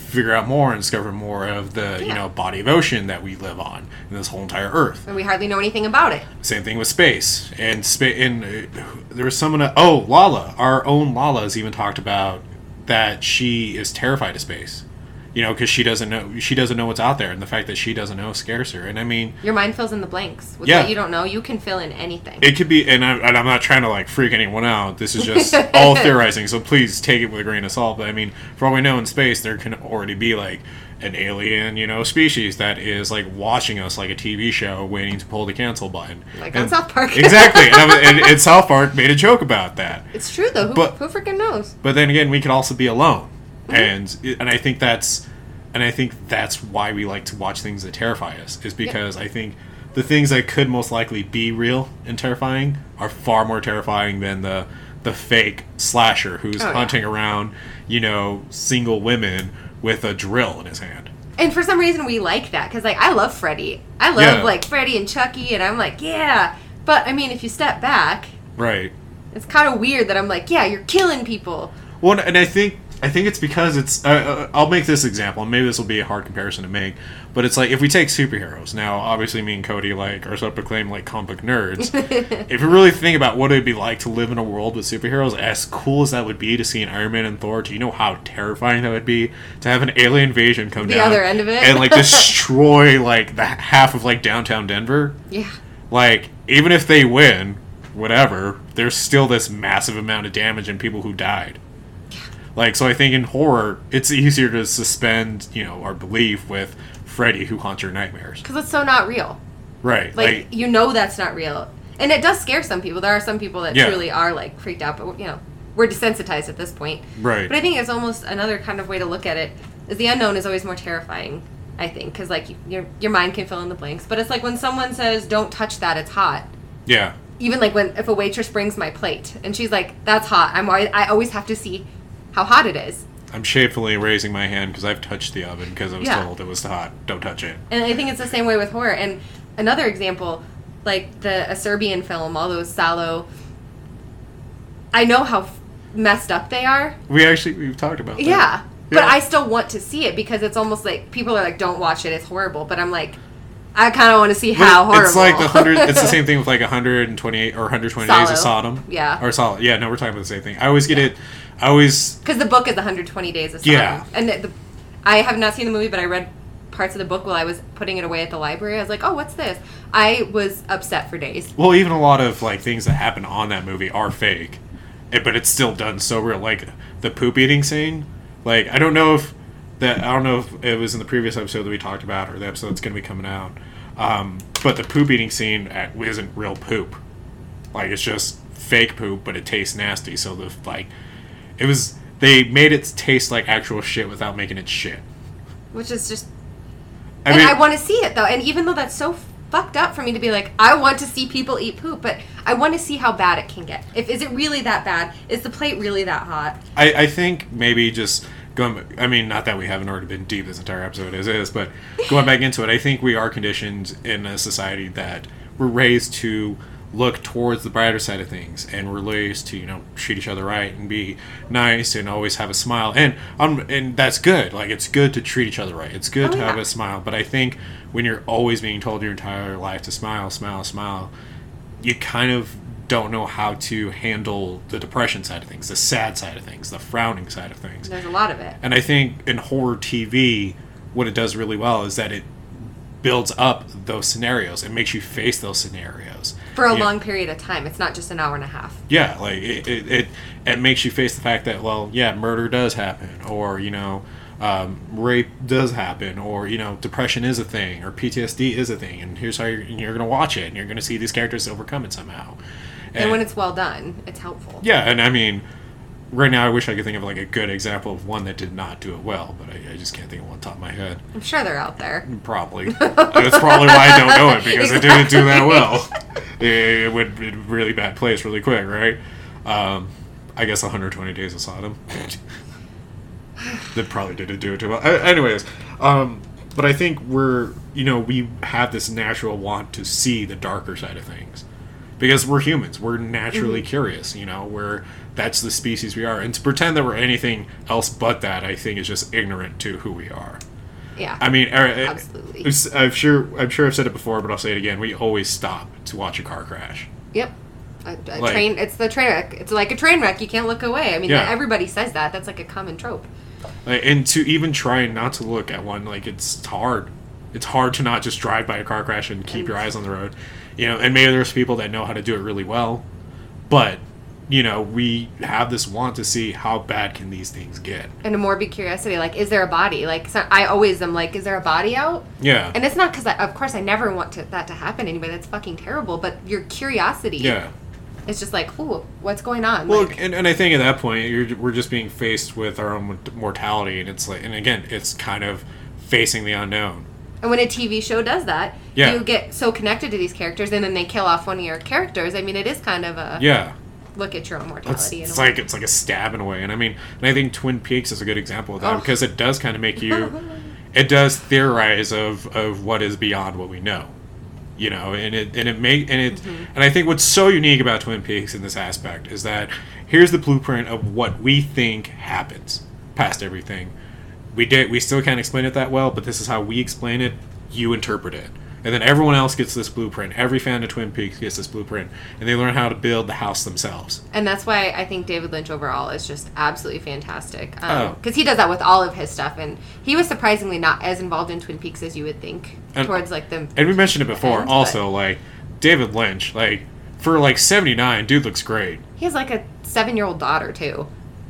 A: figure out more and discover more of the you know body of ocean that we live on in this whole entire Earth.
B: and we hardly know anything about it.
A: Same thing with space and space and uh, there was someone. Oh, Lala, our own Lala, has even talked about that she is terrified of space. You know, because she doesn't know she doesn't know what's out there, and the fact that she doesn't know scares her. And I mean,
B: Your mind fills in the blanks with
A: Yeah.
B: what you don't know. You can fill in anything.
A: it could be, and, I, and I'm not trying to like freak anyone out. This is just [LAUGHS] all theorizing, so please take it with a grain of salt. But I mean, for all we know, in space there can already be like an alien, you know, species that is like watching us like a TV show, waiting to pull the cancel button.
B: Like on South Park. [LAUGHS]
A: exactly, and, and, and South Park made a joke about that.
B: it's true though. Who,
A: But-
B: who freaking knows?
A: But then again, we could also be alone, And and I think that's and I think that's why we like to watch things that terrify us is because I think the things that could most likely be real and terrifying are far more terrifying than the the fake slasher who's
B: Oh, yeah.
A: hunting around, you know, single women with a drill in his hand.
B: And for some reason, we like that because, like, I love Freddy. I love
A: Yeah.
B: like Freddy and Chucky, and I'm like, yeah. But I mean, if you step back,
A: Right.
B: it's kind of weird that I'm like, yeah, you're killing people.
A: Well, and I think I think it's because it's. Uh, uh, I'll make this example, and maybe this will be a hard comparison to make, but it's like if we take superheroes. Now, obviously, me and Cody like are self-proclaimed like comic nerds. [LAUGHS] if you really think about what it'd be like to live in a world with superheroes, as cool as that would be to see an Iron Man and Thor, do you know how terrifying that would be to have an alien invasion come
B: The
A: down
B: other end of it?
A: and like destroy [LAUGHS] like the half of like downtown Denver?
B: Yeah.
A: like even if they win whatever there's still this massive amount of damage and people who died like so i think in horror it's easier to suspend you know our belief with freddy who haunts your nightmares
B: Because it's so not real.
A: right
B: Like,
A: like,
B: you know that's not real. And it does scare some people. There are some people that
A: Yeah.
B: truly are, like, freaked out, but, you know, we're desensitized at this point.
A: right
B: But I think it's almost another kind of way to look at it is the unknown is always more terrifying. I think because like your your mind can fill in the blanks, but it's like when someone says, "Don't touch that; it's hot."
A: yeah
B: Even like when if a waitress brings my plate and she's like, "That's hot," I'm always, I always have to see how hot it is.
A: i'm shamefully raising my hand because i've touched the oven because i was
B: Yeah.
A: told it was hot don't touch it
B: And I think it's the same way with horror. And another example, like the a Serbian film, all those Salo. I know how f- messed up they are.
A: we actually we've talked about that
B: Yeah. But
A: Yeah.
B: I still want to see it because it's almost like people are like, "Don't watch it; it's horrible." But I'm like, I kind of want to see how horrible.
A: It's like the hundred. [LAUGHS] It's the same thing with like 128 or 120 days of Sodom.
B: Yeah.
A: Or Sodom. Yeah. No, we're talking about the same thing. I always get it. I always.
B: because the book is 120 days of.
A: Yeah.
B: And the, the, I have not seen the movie, but I read parts of the book while I was putting it away at the library. I was like, "Oh, what's this?" I was upset for days.
A: Well, even a lot of like things that happen on that movie are fake, Eh, but it's still done so real. Like the poop eating scene. Like I don't know if that. I don't know if it was in the previous episode that we talked about or the episode that's going to be coming out. Um, but the poop eating scene at, isn't real poop. Like it's just fake poop, but it tastes nasty. So the like, it was they made it taste like actual shit without making it shit.
B: Which is just
A: I
B: and
A: mean,
B: I want to see it though. And even though that's so fucked up for me to be like, I want to see people eat poop, but I want to see how bad it can get. If is it really that bad? Is the plate really that hot?
A: I, I think maybe just going. I mean, not that we haven't already been deep this entire episode as is, but going back into it, I think we are conditioned in a society that we're raised to look towards the brighter side of things, and we're raised to you know treat each other right and be nice and always have a smile, and um, and that's good. Like it's good to treat each other right. It's good
B: Oh,
A: to have a smile, but I think when you're always being told your entire life to smile, smile, smile, you kind of don't know how to handle the depression side of things, the sad side of things, the frowning side of things.
B: There's a lot of it.
A: And I think in horror TV, what it does really well is that it builds up those scenarios. It makes you face those scenarios
B: For a
A: Yeah.
B: long period of time. It's not just an hour and a half.
A: Yeah, like it, it, it, it makes you face the fact that well, yeah, murder does happen, or you know, um, rape does happen, or you know, depression is a thing, or PTSD is a thing, and here's how you're, you're going to watch it, and you're going to see these characters overcome it somehow.
B: And when it's well done, it's helpful.
A: yeah, and I mean, right now I wish I could think of like a good example of one that did not do it well, but I, I just can't think of one on top of my head.
B: I'm sure they're out there.
A: Probably. [LAUGHS] That's probably why I don't know it because it didn't do that well. [LAUGHS] It, went really bad place really quick, right? Um, I guess 120 Days of Sodom. that probably didn't do it too well. Anyways, um, but I think we're you know we have this natural want to see the darker side of things because we're humans. We're naturally curious. You know, we're that's the species we are, and to pretend that we're anything else but that, I think, is just ignorant to who we are.
B: Yeah.
A: I mean, er,
B: Absolutely.
A: I'm sure. I'm sure I've said it before, but I'll say it again. We always stop to watch a car crash.
B: Yep. A, a
A: Like-
B: train. It's the train wreck. It's like a train wreck. You can't look away. I mean,
A: Yeah.
B: everybody says that. That's like a common trope.
A: And to even try not to look at one, like it's hard. It's hard to not just drive by a car crash and keep your eyes on the road. You know, and maybe there's people that know how to do it really well, but you know, we have this want to see how bad can these things get.
B: And a morbid curiosity, like, is there a body? Like, so I always am like, is there a body out?
A: Yeah.
B: And it's not because, of course, I never want to, that to happen anyway. That's fucking terrible. But your curiosity
A: yeah.
B: It's just like, ooh, what's going on?
A: Well,
B: like,
A: and, and I think at that point, you're, we're just being faced with our own mortality, and it's like, and again, it's kind of facing the unknown.
B: and when a TV show does that,
A: Yeah.
B: you get so connected to these characters, and then they kill off one of your characters. I mean, it is kind of a
A: Yeah.
B: Look at your own
A: It's,
B: mortality.
A: it's
B: way.
A: like it's like a stab in a way, and I mean, and I think Twin Peaks is a good example of that
B: Oh.
A: because it does kind of make you, [LAUGHS] it does theorize of of what is beyond what we know, you know, and it and it make and it
B: Mm-hmm.
A: and I think what's so unique about Twin Peaks in this aspect is that here's the blueprint of what we think happens past everything. We did we still can't explain it that well, but this is how we explain it. You interpret it. And then everyone else gets this blueprint. Every fan of Twin Peaks gets this blueprint, and they learn how to build the house themselves.
B: And that's why I think David Lynch overall is just absolutely fantastic.
A: Um, oh.
B: Because he does that with all of his stuff, and he was surprisingly not as involved in Twin Peaks as you would think.
A: And-
B: towards like the
A: And we mentioned it before. also, like David Lynch, like for like seventy nine, dude looks great.
B: he has like a seven-year-old daughter too,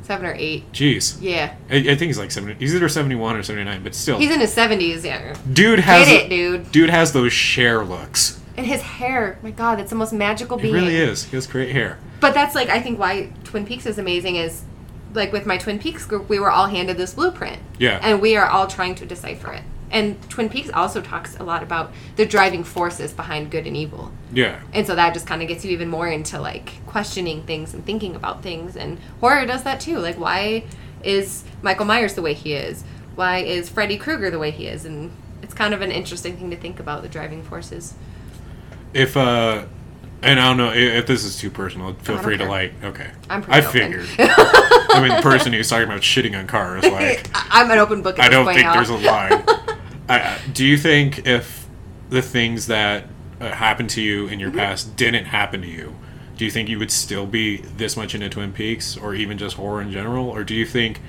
B: seven or eight.
A: Jeez,
B: Yeah,
A: I, I think he's like seventy. He's either seventy one or seventy nine, but still,
B: he's in his seventies. Yeah,
A: dude has
B: Get it, dude.
A: Dude has those share looks.
B: and his hair. My God, that's the most magical
A: He
B: being.
A: really is. He has great hair.
B: But that's like I think why Twin Peaks is amazing is like with my Twin Peaks group, we were all handed this blueprint.
A: Yeah.
B: And we are all trying to decipher it. And Twin Peaks also talks a lot about the driving forces behind good and evil.
A: Yeah,
B: And so that just kind of gets you even more into like questioning things and thinking about things. And horror does that too. Like, why is Michael Myers the way he is? Why is Freddy Krueger the way he is? And it's kind of an interesting thing to think about the driving forces.
A: if uh, and I don't know if this is too personal. Feel free to like. Okay,
B: I'm pretty
A: I
B: open.
A: figured. [LAUGHS] I mean, the person who's talking about shitting on cars, like. [LAUGHS]
B: I'm an open book.
A: I don't think
B: now.
A: there's a line. [LAUGHS] I, I- do you think if the things that uh, happened to you in your
B: Mm-hmm.
A: past didn't happen to you, do you think you would still be this much into Twin Peaks or even just horror in general? Or do you think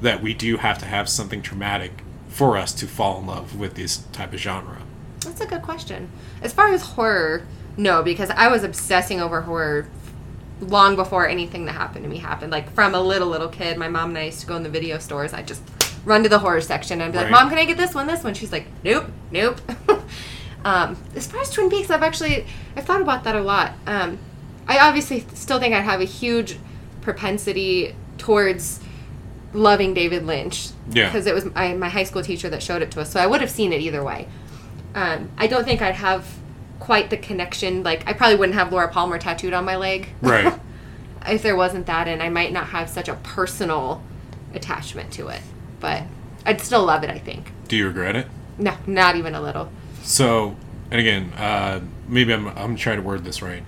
A: that we do have to have something traumatic for us to fall in love with this type of genre?
B: That's a good question. As far as horror, no, because I was obsessing over horror long before anything that happened to me happened. Like from a little little kid, my mom and I used to go in the video stores. I'd just run to the horror section and be like,
A: Right.
B: "Mom, can I get this one? This one?" She's like, "Nope, nope." [LAUGHS] um, as far as Twin Peaks, I've actually I've thought about that a lot. Um, I obviously still think I'd have a huge propensity towards loving David Lynch.
A: Yeah.
B: Because it was my, my high school teacher that showed it to us, so I would have seen it either way. Um, I don't think I'd have quite the connection. Like, I probably wouldn't have Laura Palmer tattooed on my leg.
A: Right. [LAUGHS]
B: if there wasn't that, and I might not have such a personal attachment to it. But I'd still love it, I think.
A: Do you regret it?
B: No, not even a little.
A: So, and again, uh, maybe I'm, I'm trying to word this right.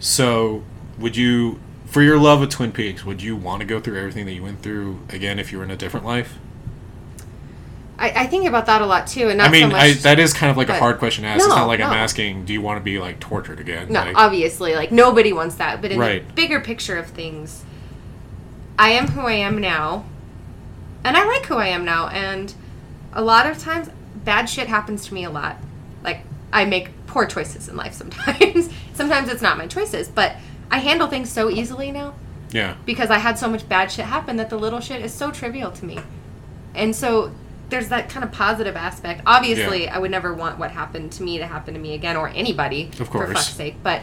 A: So, would you, for your love of Twin Peaks, would you want to go through everything that you went through again if you were in a different life?
B: I, I think about that a lot too, and not
A: I mean,
B: so much.
A: I, that is kind of like a hard question to ask. it's
B: No,
A: not like I'm asking, do you want to be like tortured again?
B: No,
A: Like,
B: obviously, like nobody wants that. But in
A: Right.
B: the bigger picture of things, I am who I am now, and I like who I am now. And a lot of times, bad shit happens to me a lot. Like I make poor choices in life [LAUGHS] sometimes. sometimes it's not my choices, but I handle things so easily now
A: yeah,
B: because I had so much bad shit happen that the little shit is so trivial to me. And so there's that kind of positive aspect. Obviously, I would never want what happened to me to happen to me again or anybody
A: Of course.
B: for fuck's sake, but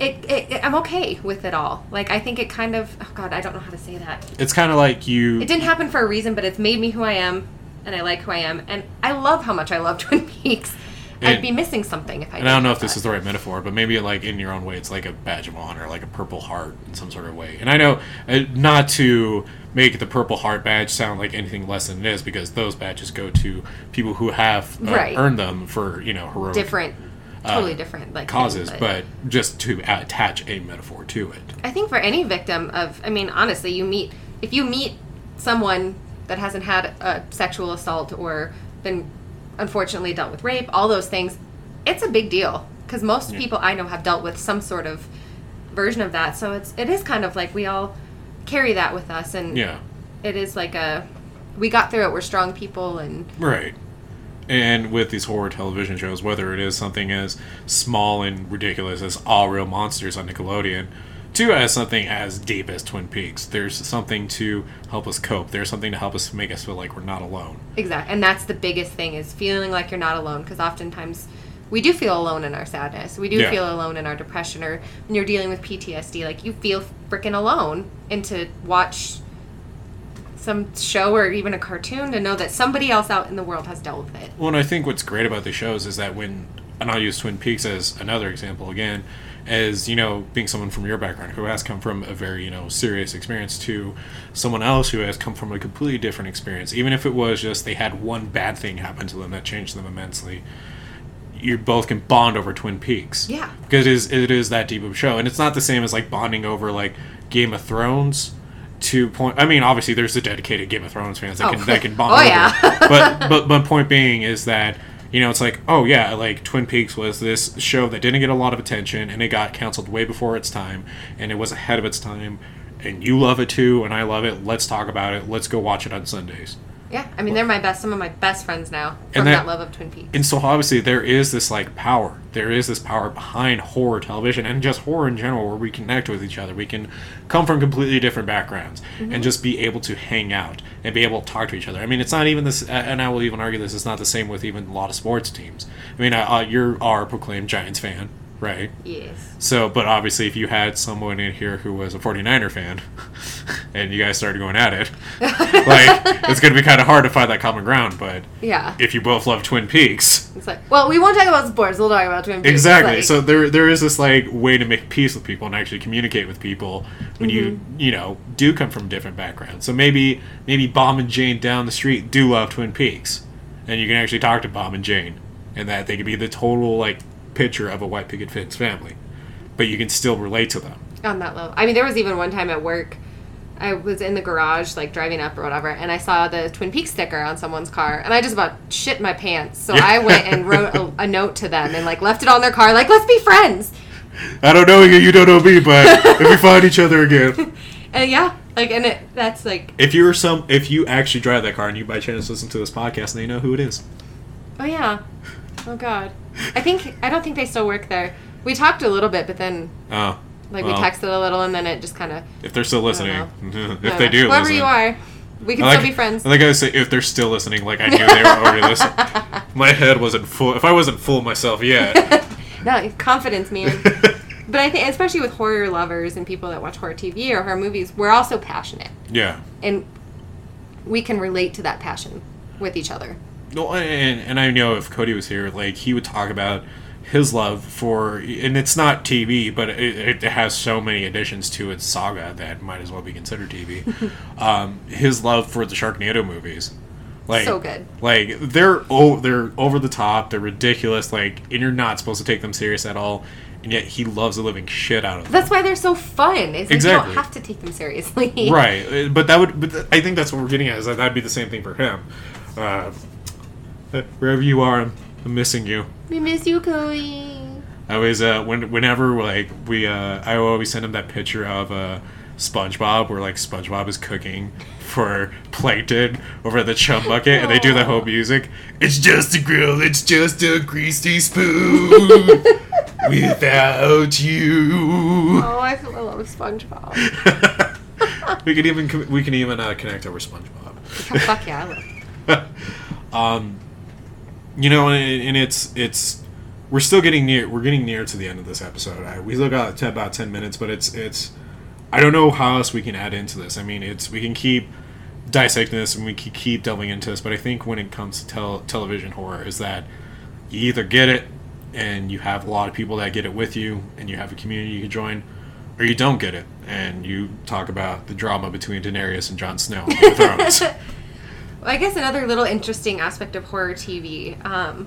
B: it, it, I'm okay with it all. Like I think it kind of oh god, I don't know how to say that.
A: It's kind of like you.
B: It didn't happen for a reason, but it's made me who I am and I like who I am and I love how much I love [LAUGHS] Twin Peaks.
A: And-
B: I'd be missing something if I
A: and I don't know if this is the right metaphor, but maybe like in your own way, it's like a badge of honor, like a purple heart in some sort of way. And I know uh, not to make the purple heart badge sound like anything less than it is, because those badges go to people who have uh,
B: Right.
A: earned them for you know heroic
B: different totally different like
A: Uh, causes, but just to attach a metaphor to it.
B: I think for any victim of, I mean, honestly, you meet, if you meet someone that hasn't had a sexual assault or been unfortunately dealt with rape, all those things, it's a big deal. Because most
A: Yeah.
B: people I know have dealt with some sort of version of that. So it's, it is kind of like we all carry that with us. And
A: Yeah.
B: it is like a, we got through it, we're strong people. And
A: Right. And with these horror television shows, whether it is something as small and ridiculous as All Real Monsters on Nickelodeon, to as something as deep as Twin Peaks, there's something to help us cope. There's something to help us make us feel like we're not alone.
B: Exactly. And that's the biggest thing is feeling like you're not alone because oftentimes we do feel alone in our sadness. We do
A: Yeah.
B: feel alone in our depression or when you're dealing with PTSD like you feel freaking alone and to watch some show or even a cartoon to know that somebody else out in the world has dealt with it.
A: Well, and I think what's great about these shows is that when, and I'll use Twin Peaks as another example again, as you know, being someone from your background who has come from a very you know serious experience to someone else who has come from a completely different experience, even if it was just they had one bad thing happen to them that changed them immensely. You both can bond over Twin Peaks,
B: Yeah.
A: because it is it is that deep of a show, and it's not the same as like bonding over like Game of Thrones. To point, I mean, obviously, there's the dedicated Game of Thrones fans that
B: Oh.
A: can that can bond
B: Oh,
A: over
B: yeah. [LAUGHS]
A: but [LAUGHS] but but point being is that you know it's like oh yeah like Twin Peaks was this show that didn't get a lot of attention and it got canceled way before its time and it was ahead of its time and you love it too and I love it let's talk about it let's go watch it on Sundays
B: Yeah, I mean they're my best some of my best friends now from
A: And
B: that,
A: that-
B: love of Twin Peaks.
A: and so obviously there is this like power. There is this power behind horror television and just horror in general where we connect with each other. We can come from completely different backgrounds and just be able to hang out and be able to talk to each other. I mean it's not even this and i will even argue this It's not the same with even a lot of sports teams. I mean uh, uh, you're our proclaimed giants fan right
B: yes.
A: so but obviously if you had someone in here who was a 49er fan [LAUGHS] and you guys started going at it [LAUGHS] like it's going to be kind of hard to find that common ground but
B: Yeah.
A: if you both love twin peaks
B: It's like, well, we won't talk about sports. We'll talk about Twin Peaks.
A: Exactly.
B: Like,
A: so there there is this like way to make peace with people and actually communicate with people when you
B: Mm-hmm.
A: you know do come from different backgrounds. So maybe maybe Bomb and Jane down the street do love Twin Peaks, and you can actually talk to Bomb and Jane, and that they could be the total like picture of a white picket fence family, but you can still relate to them.
B: on that level. I mean, there was even one time at work, I was in the garage, like driving up or whatever, and I saw the Twin Peaks sticker on someone's car, and I just about shit my pants. So
A: Yeah.
B: I went and wrote a, a note to them and like left it on their car, like let's be friends.
A: I don't know you, you don't know me, but if we find each other again, [LAUGHS]
B: And yeah, like and it that's like
A: if you're some, if you actually drive that car and you by chance listen to this podcast, and they know who it is.
B: oh yeah, oh god. I think I don't think they still work there. We talked a little bit, but then
A: Oh,
B: like
A: well,
B: we texted a little, and then it just kind of
A: If they're still listening, [LAUGHS] if they do,
B: whoever
A: listen.
B: you are, we can
A: like,
B: still be friends.
A: I like I say, if they're still listening, like I knew they were already listening. [LAUGHS] My head wasn't full. If I wasn't full myself yet, [LAUGHS]
B: No, confidence, man. but I think, especially with horror lovers and people that watch horror TV or horror movies, we're also passionate,
A: yeah.
B: and we can relate to that passion with each other.
A: No, and and I know if Cody was here, like he would talk about his love for, and it's not TV, but it, it has so many additions to its saga that might as well be considered TV. [LAUGHS] um, his love for the Sharknado movies, like
B: So good.
A: Like they're oh they're over the top, they're ridiculous, like and you're not supposed to take them serious at all, and yet he loves the living shit out of them.
B: That's why they're so fun. Is like
A: Exactly.
B: you don't have to take them seriously.
A: right uh, but that would. But I think that's what we're getting at is that that'd be the same thing for him uh, [LAUGHS] wherever you are i'm, I'm missing you
B: We miss you, Cody.
A: i always uh when, whenever like we uh i always send him that picture of uh spongebob where like spongebob is cooking for plankton over the chum bucket and they do the whole music it's just a grill it's just a greasy spoon [LAUGHS] without you
B: Oh, I feel I love SpongeBob. [LAUGHS]
A: we can even we can even uh, connect over SpongeBob.
B: Fuck yeah, I love.
A: um, you know, and, and it's it's we're still getting near. We're getting near to the end of this episode. I, we still got to about ten minutes, but it's it's. I don't know how else we can add into this. I mean, it's we can keep dissecting this and we can keep delving into this, but I think when it comes to tel- television horror, is that you either get it and you have a lot of people that get it with you, and you have a community you can join, or you don't get it and you talk about the drama between Daenerys and Jon Snow [LAUGHS] on Game of Thrones.
B: Well, I guess another little interesting aspect of horror TV um,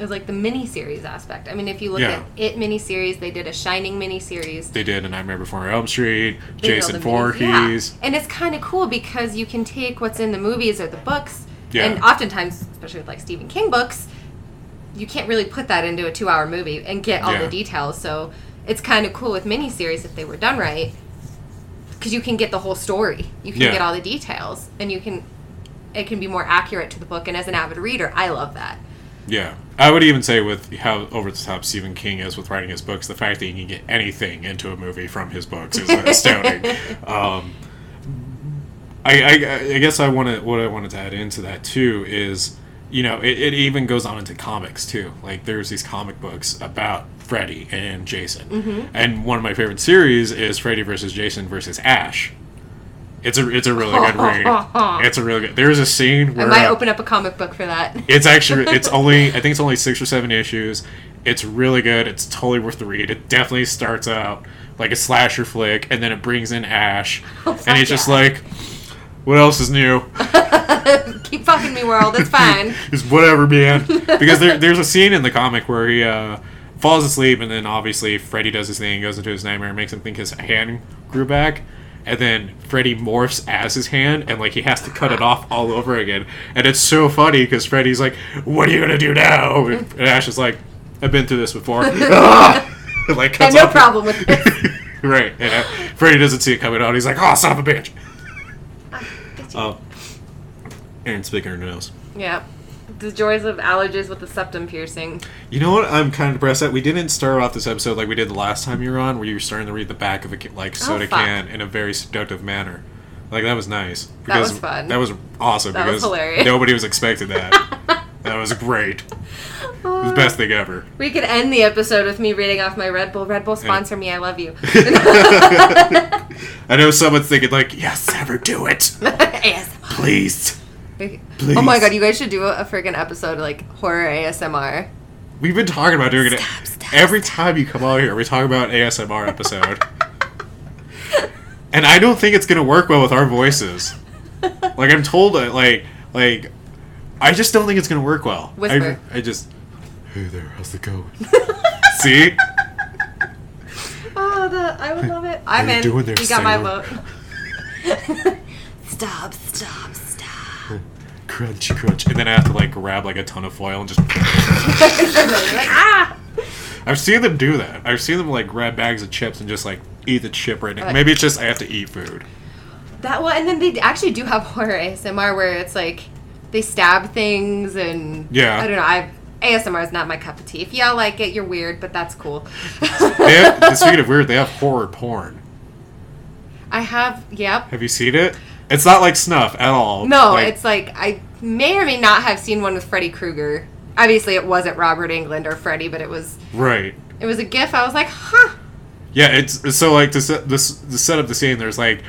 B: is like the miniseries aspect. I mean, if you look
A: Yeah.
B: at it miniseries, they did a Shining miniseries.
A: They did a Nightmare Before Elm Street,
B: They
A: Jason Voorhees.
B: yeah. And it's kind of cool because you can take what's in the movies or the books,
A: Yeah.
B: and oftentimes, especially with like Stephen King books, you can't really put that into a two-hour movie and get all
A: Yeah.
B: the details. So it's kind of cool with miniseries if they were done right, because you can get the whole story, you can get all the details, and you can. It can be more accurate to the book, and as an avid reader, I love that.
A: Yeah. I would even say with how over the top Stephen King is with writing his books, the fact that you can get anything into a movie from his books is [LAUGHS] astounding. um, I, I, I guess I want to what I wanted to add into that too is you know it, it even goes on into comics too. Like there's these comic books about Freddy and Jason, and one of my favorite series is Freddy versus Jason versus Ash. It's a it's a really good read. [LAUGHS] It's a really good. There's a scene where I
B: might
A: uh,
B: open up a comic book for that. [LAUGHS]
A: it's actually [LAUGHS] it's only I think it's only six or seven issues. It's really good. It's totally worth the read. It definitely starts out like a slasher flick, and then it brings in Ash, and
B: fuck
A: it's just
B: yeah.
A: like, what else is new?
B: Keep fucking me, world. It's fine.
A: Just whatever, man. Because there, there's a scene in the comic where he uh, falls asleep, and then obviously Freddy does his thing, goes into his nightmare, makes him think his hand grew back. And then Freddy morphs as his hand, and like he has to cut it off all over again. And it's so funny because Freddy's like, "What are you gonna do now?" And Ash is like, "I've been through this before." [LAUGHS] [LAUGHS] Like
B: I have no problem with this. [LAUGHS]
A: right. And uh, Freddy doesn't see it coming out. He's like, "Oh, son of a bitch!" Oh, Aaron speaking her nose.
B: Yeah. The joys of allergies with the septum piercing.
A: You know what? I'm kind of depressed that we didn't start off this episode like we did the last time you were on, where you were starting to read the back of a like oh, soda
B: Oh,
A: can in a very seductive manner. Like that was nice.
B: That was fun.
A: That was awesome
B: That was
A: because
B: hilarious.
A: nobody was expecting that. [LAUGHS] that was great. Oh. It was the best thing ever.
B: We could end the episode with me reading off my Red Bull. Red Bull sponsor me. I love you. [LAUGHS]
A: I know someone's thinking like, yes, ever do it, [LAUGHS] please.
B: Oh my god, you guys should do a, a freaking episode like horror ASMR.
A: We've been talking about doing it
B: Stop, stop,
A: every time you come out here. We talk about ASMR episode, and I don't think it's gonna work well with our voices. Like I'm told, like like I just don't think it's gonna work well.
B: Whisper.
A: I, I just, hey there, how's it going? [LAUGHS] See,
B: Oh, the, I would love it. I'm in.
A: doing there,
B: you got my vote. [LAUGHS] stop, stop, stop.
A: Crunch, crunch, and then I have to like grab like a ton of foil and just. [LAUGHS]
B: ah!
A: I've seen them do that. I've seen them like grab bags of chips and just like eat the chip right now.
B: Like-
A: Maybe it's just I have to eat food.
B: That one, and then they actually do have [LAUGHS] horror ASMR where it's like they stab things and
A: Yeah.
B: I don't know. I ASMR is not my cup of tea. If y'all like it, you're weird, but that's cool.
A: They have, [LAUGHS] speaking of weird, they have horror porn.
B: I have, yep.
A: Have you seen it? It's not like snuff at all.
B: No,
A: Like,
B: it's like I may or may not have seen one with Freddy Krueger. Obviously, it wasn't Robert Englund or Freddy, but it was
A: right.
B: it was a GIF. I was like, huh.
A: Yeah, it's so like to set this to set up the scene. There's like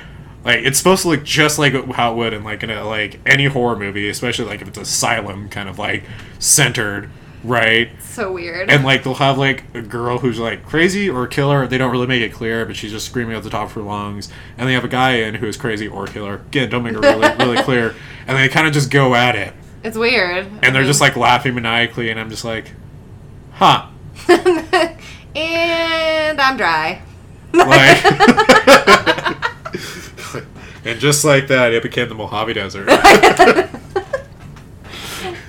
A: like it's supposed to look just like how it would in like in a like any horror movie, especially like if it's asylum kind of like centered, right?
B: So weird.
A: And like they'll have like a girl who's like crazy or a killer. They don't really make it clear, but she's just screaming at the top of her lungs. And they have a guy in who is crazy or killer. Again, don't make it really really [LAUGHS] clear. And they kind of just go at it,
B: it's weird.
A: and they're just like laughing maniacally. And I'm just like, huh. [LAUGHS]
B: and I'm dry.
A: Like, [LAUGHS] and just like that, it became the Mojave Desert.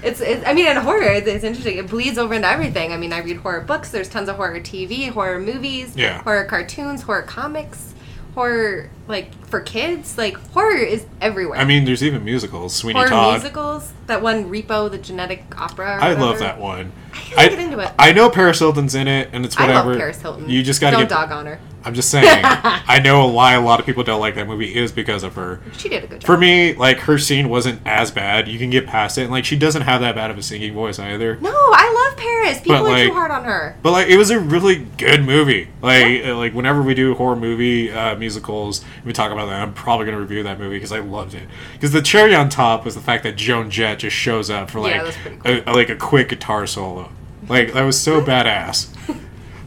B: It's, it's I mean, in horror, it's, it's interesting. It bleeds over into everything. I mean, I read horror books. There's tons of horror TV, horror movies,
A: Yeah.
B: horror cartoons, horror comics, horror like for kids. Like horror is everywhere.
A: I mean, there's even musicals. Sweeney
B: horror
A: Todd.
B: musicals. That one, Repo, the genetic opera.
A: I love that one.
B: I can't get into it.
A: I know Paris Hilton's in it, and it's whatever.
B: I love Paris Hilton.
A: You just gotta
B: don't
A: get.
B: dog on her.
A: I'm just saying. [LAUGHS] I know why a lot of people don't like that movie is because of her.
B: She did a good job.
A: For me, like her scene wasn't as bad. You can get past it, and like she doesn't have that bad of a singing voice either.
B: no, I love Paris. People
A: But,
B: are too hard on her.
A: But like it was a really good movie. Like uh, like whenever we do horror movie uh, musicals, we talk about that. I'm probably gonna review that movie because I loved it. Because the cherry on top was the fact that Joan Jett just shows up for
B: Yeah,
A: like
B: that's pretty
A: a, like a quick guitar solo. Like that was so [LAUGHS] badass.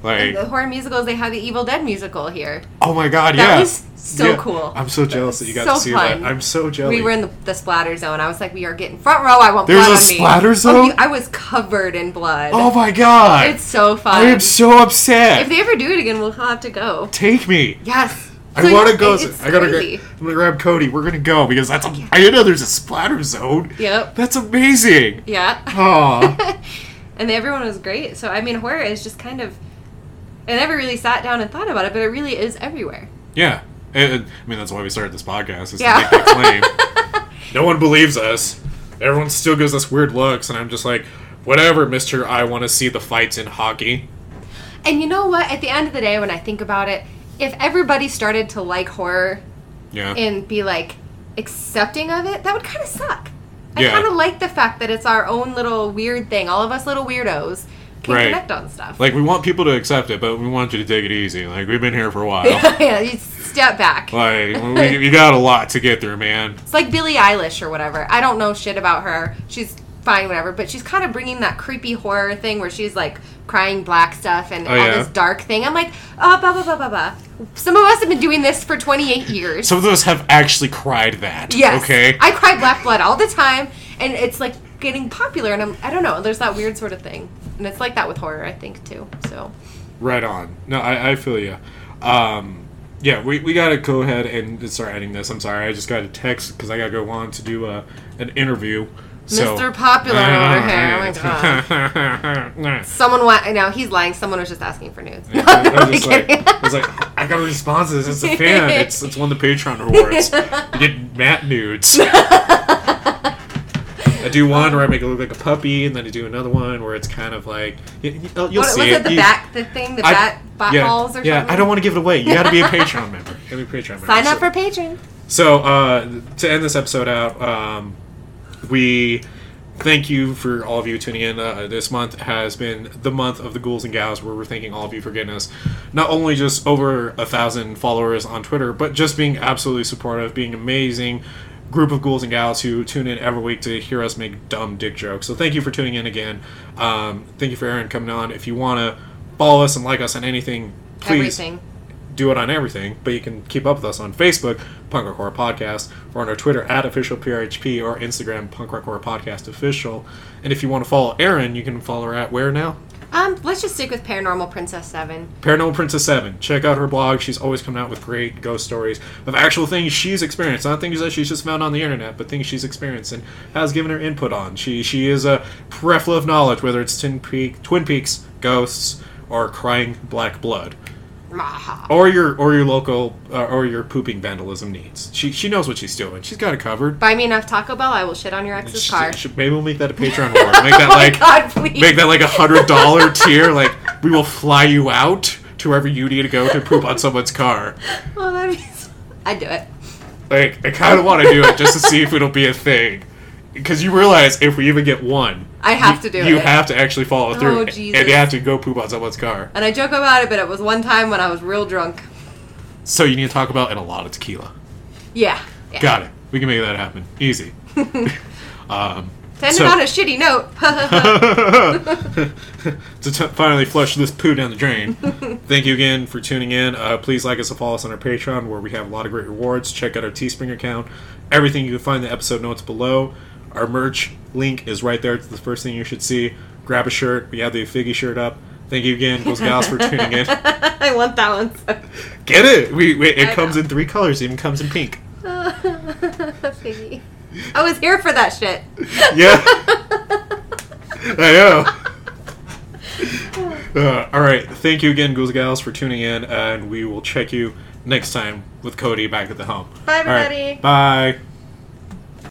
A: Like
B: the horror musicals, they had the Evil Dead musical here.
A: oh my god,
B: That
A: yeah.
B: was so
A: Yeah.
B: cool.
A: I'm so jealous that you got
B: so
A: to see
B: fun.
A: that. I'm so jealous.
B: We were in the, the splatter zone. I was like, we are getting front row. I want
A: There's
B: blood
A: a
B: on me.
A: splatter
B: Oh,
A: zone?
B: you- I was covered in blood.
A: Oh my god!
B: it's so fun.
A: I am so upset.
B: if they ever do it again, we'll have to go.
A: Take me.
B: Yes.
A: I
B: So,
A: want
B: yeah,
A: to go.
B: it's
A: I gotta. Gra-
B: crazy.
A: I'm gonna grab Cody. We're gonna go because that's. I didn't know there's a splatter zone.
B: Yep.
A: That's amazing.
B: Yeah.
A: Aw. [LAUGHS]
B: and everyone was great. So I mean, horror is just kind of. I never really sat down and thought about it, but it really is everywhere.
A: yeah. And- I mean, that's why we started this podcast. Is
B: Yeah.
A: to make that claim. [LAUGHS] no one believes us. Everyone still gives us weird looks, and I'm just like, whatever, Mister. I want to see the fights in hockey.
B: And you know what? At the end of the day, when I think about it, if everybody started to like horror
A: Yeah.
B: and be like accepting of it, that would kind of suck. I
A: Yeah.
B: kind of like the fact that it's our own little weird thing. All of us little weirdos can
A: Right.
B: connect on stuff.
A: like we want people to accept it, but we want you to take it easy. Like we've been here for a while. [LAUGHS]
B: yeah, you step back.
A: like [LAUGHS] we, you got a lot to get through, man.
B: It's like Billie Eilish or whatever. I don't know shit about her. She's fine, whatever. But she's kind of bringing that creepy horror thing where she's like crying black stuff and
A: Oh,
B: all
A: yeah?
B: this dark thing. I'm like, oh, blah, blah, blah, blah, blah. Some of us have been doing this for 28 years.
A: Some of us have actually cried that.
B: yes.
A: Okay.
B: I cry black blood all the time. And it's like getting popular. And I'm, I don't know. There's that weird sort of thing. And it's like that with horror, I think, too. So,
A: Right on. No, I, I feel you. Um, yeah, we, we got to go ahead and start editing this. I'm sorry, I just got a text because I got to go on to do a, an interview. So,
B: Mr. Popular over [LAUGHS] here. Oh my
A: God. [LAUGHS]
B: someone went, no, he's lying. Someone was just asking for nudes. No,
A: I,
B: no, [LAUGHS]
A: was like. I was like, I got a response this. It's a fan. It's it's one of the Patreon rewards. You get Matt nudes. I do one where I make it look like a puppy, and then I do another one where it's kind of like you, will
B: What,
A: see
B: was it the
A: You-
B: back, the thing, the
A: I-
B: bat, bat
A: yeah,
B: balls or
A: yeah,
B: something?
A: I don't want to give it away. You got to be a Patreon [LAUGHS] member. You be a Patreon member.
B: Sign up
A: So-
B: for Patreon.
A: So uh, to end this episode out, um, we thank you for all of you tuning in. Uh, this month has been the month of the ghouls and gals, where we're thanking all of you for getting us not only just over a thousand followers on Twitter, but just being absolutely supportive, being amazing group of ghouls and gals who tune in every week to hear us make dumb dick jokes. So thank you for tuning in again. Um, thank you for Aaron coming on. If you want to follow us and like us on anything, please
B: Everything.
A: do it on everything, but you can keep up with us on Facebook, Punk Rock Horror Podcast, or on our Twitter at official PRHP or Instagram, Punk Rock Horror Podcast Official. And if you want to follow Aaron, you can follow her at where now?
B: Um, let's just stick with Paranormal Princess 7.
A: Paranormal Princess 7. Check out her blog. She's always coming out with great ghost stories of actual things she's experienced. Not things that she's just found on the internet, but things she's experienced and has given her input on. She she is a breath of knowledge, whether it's Twin, Peak, Twin Peaks, ghosts, or crying black blood. Or your or your local uh, or your pooping vandalism needs. She she knows what she's doing. She's got it covered.
B: Buy me enough Taco Bell, I will shit on your ex's
A: Sh-
B: car.
A: sh- maybe we'll make that a [LAUGHS] Patreon award. Make that
B: oh
A: like
B: my god, please.
A: make that like a hundred dollar tier. Like we will fly you out to wherever you need to go to poop on someone's car.
B: oh, that'd be so- I'd do it.
A: Like I kind of want to do it just to see if it'll be a thing. Because you realize if we even get one,
B: I have
A: you-
B: to do
A: You
B: it.
A: You have to actually follow through,
B: Oh,
A: and you have to go poop on someone's car.
B: And I joke about it, but it was one time when I was real drunk.
A: So you need to talk about and a lot of tequila.
B: Yeah. yeah.
A: Got it. We can make that happen. Easy. [LAUGHS] um,
B: To end
A: So-
B: it on a shitty note. [LAUGHS] [LAUGHS]
A: to t- finally flush this poo down the drain. Thank you again for tuning in. Uh, please like us and follow us on our Patreon where we have a lot of great rewards. Check out our Teespring account. Everything you can find in the episode notes below. Our merch link is right there. It's the first thing you should see. Grab a shirt. We have the Figgy shirt up. Thank you again, those gals, for tuning in. [LAUGHS]
B: I want that one. So.
A: Get it? We, we it
B: I
A: comes
B: know.
A: in three colors. It even comes in pink. [LAUGHS]
B: Figgy. I was here for that shit.
A: Yeah. [LAUGHS] I know. Uh, all right. Thank you again, ghouls and gals, for tuning in, and we will check you next time with Cody back at the home.
B: Bye,
A: All right,
B: everybody.
A: Bye.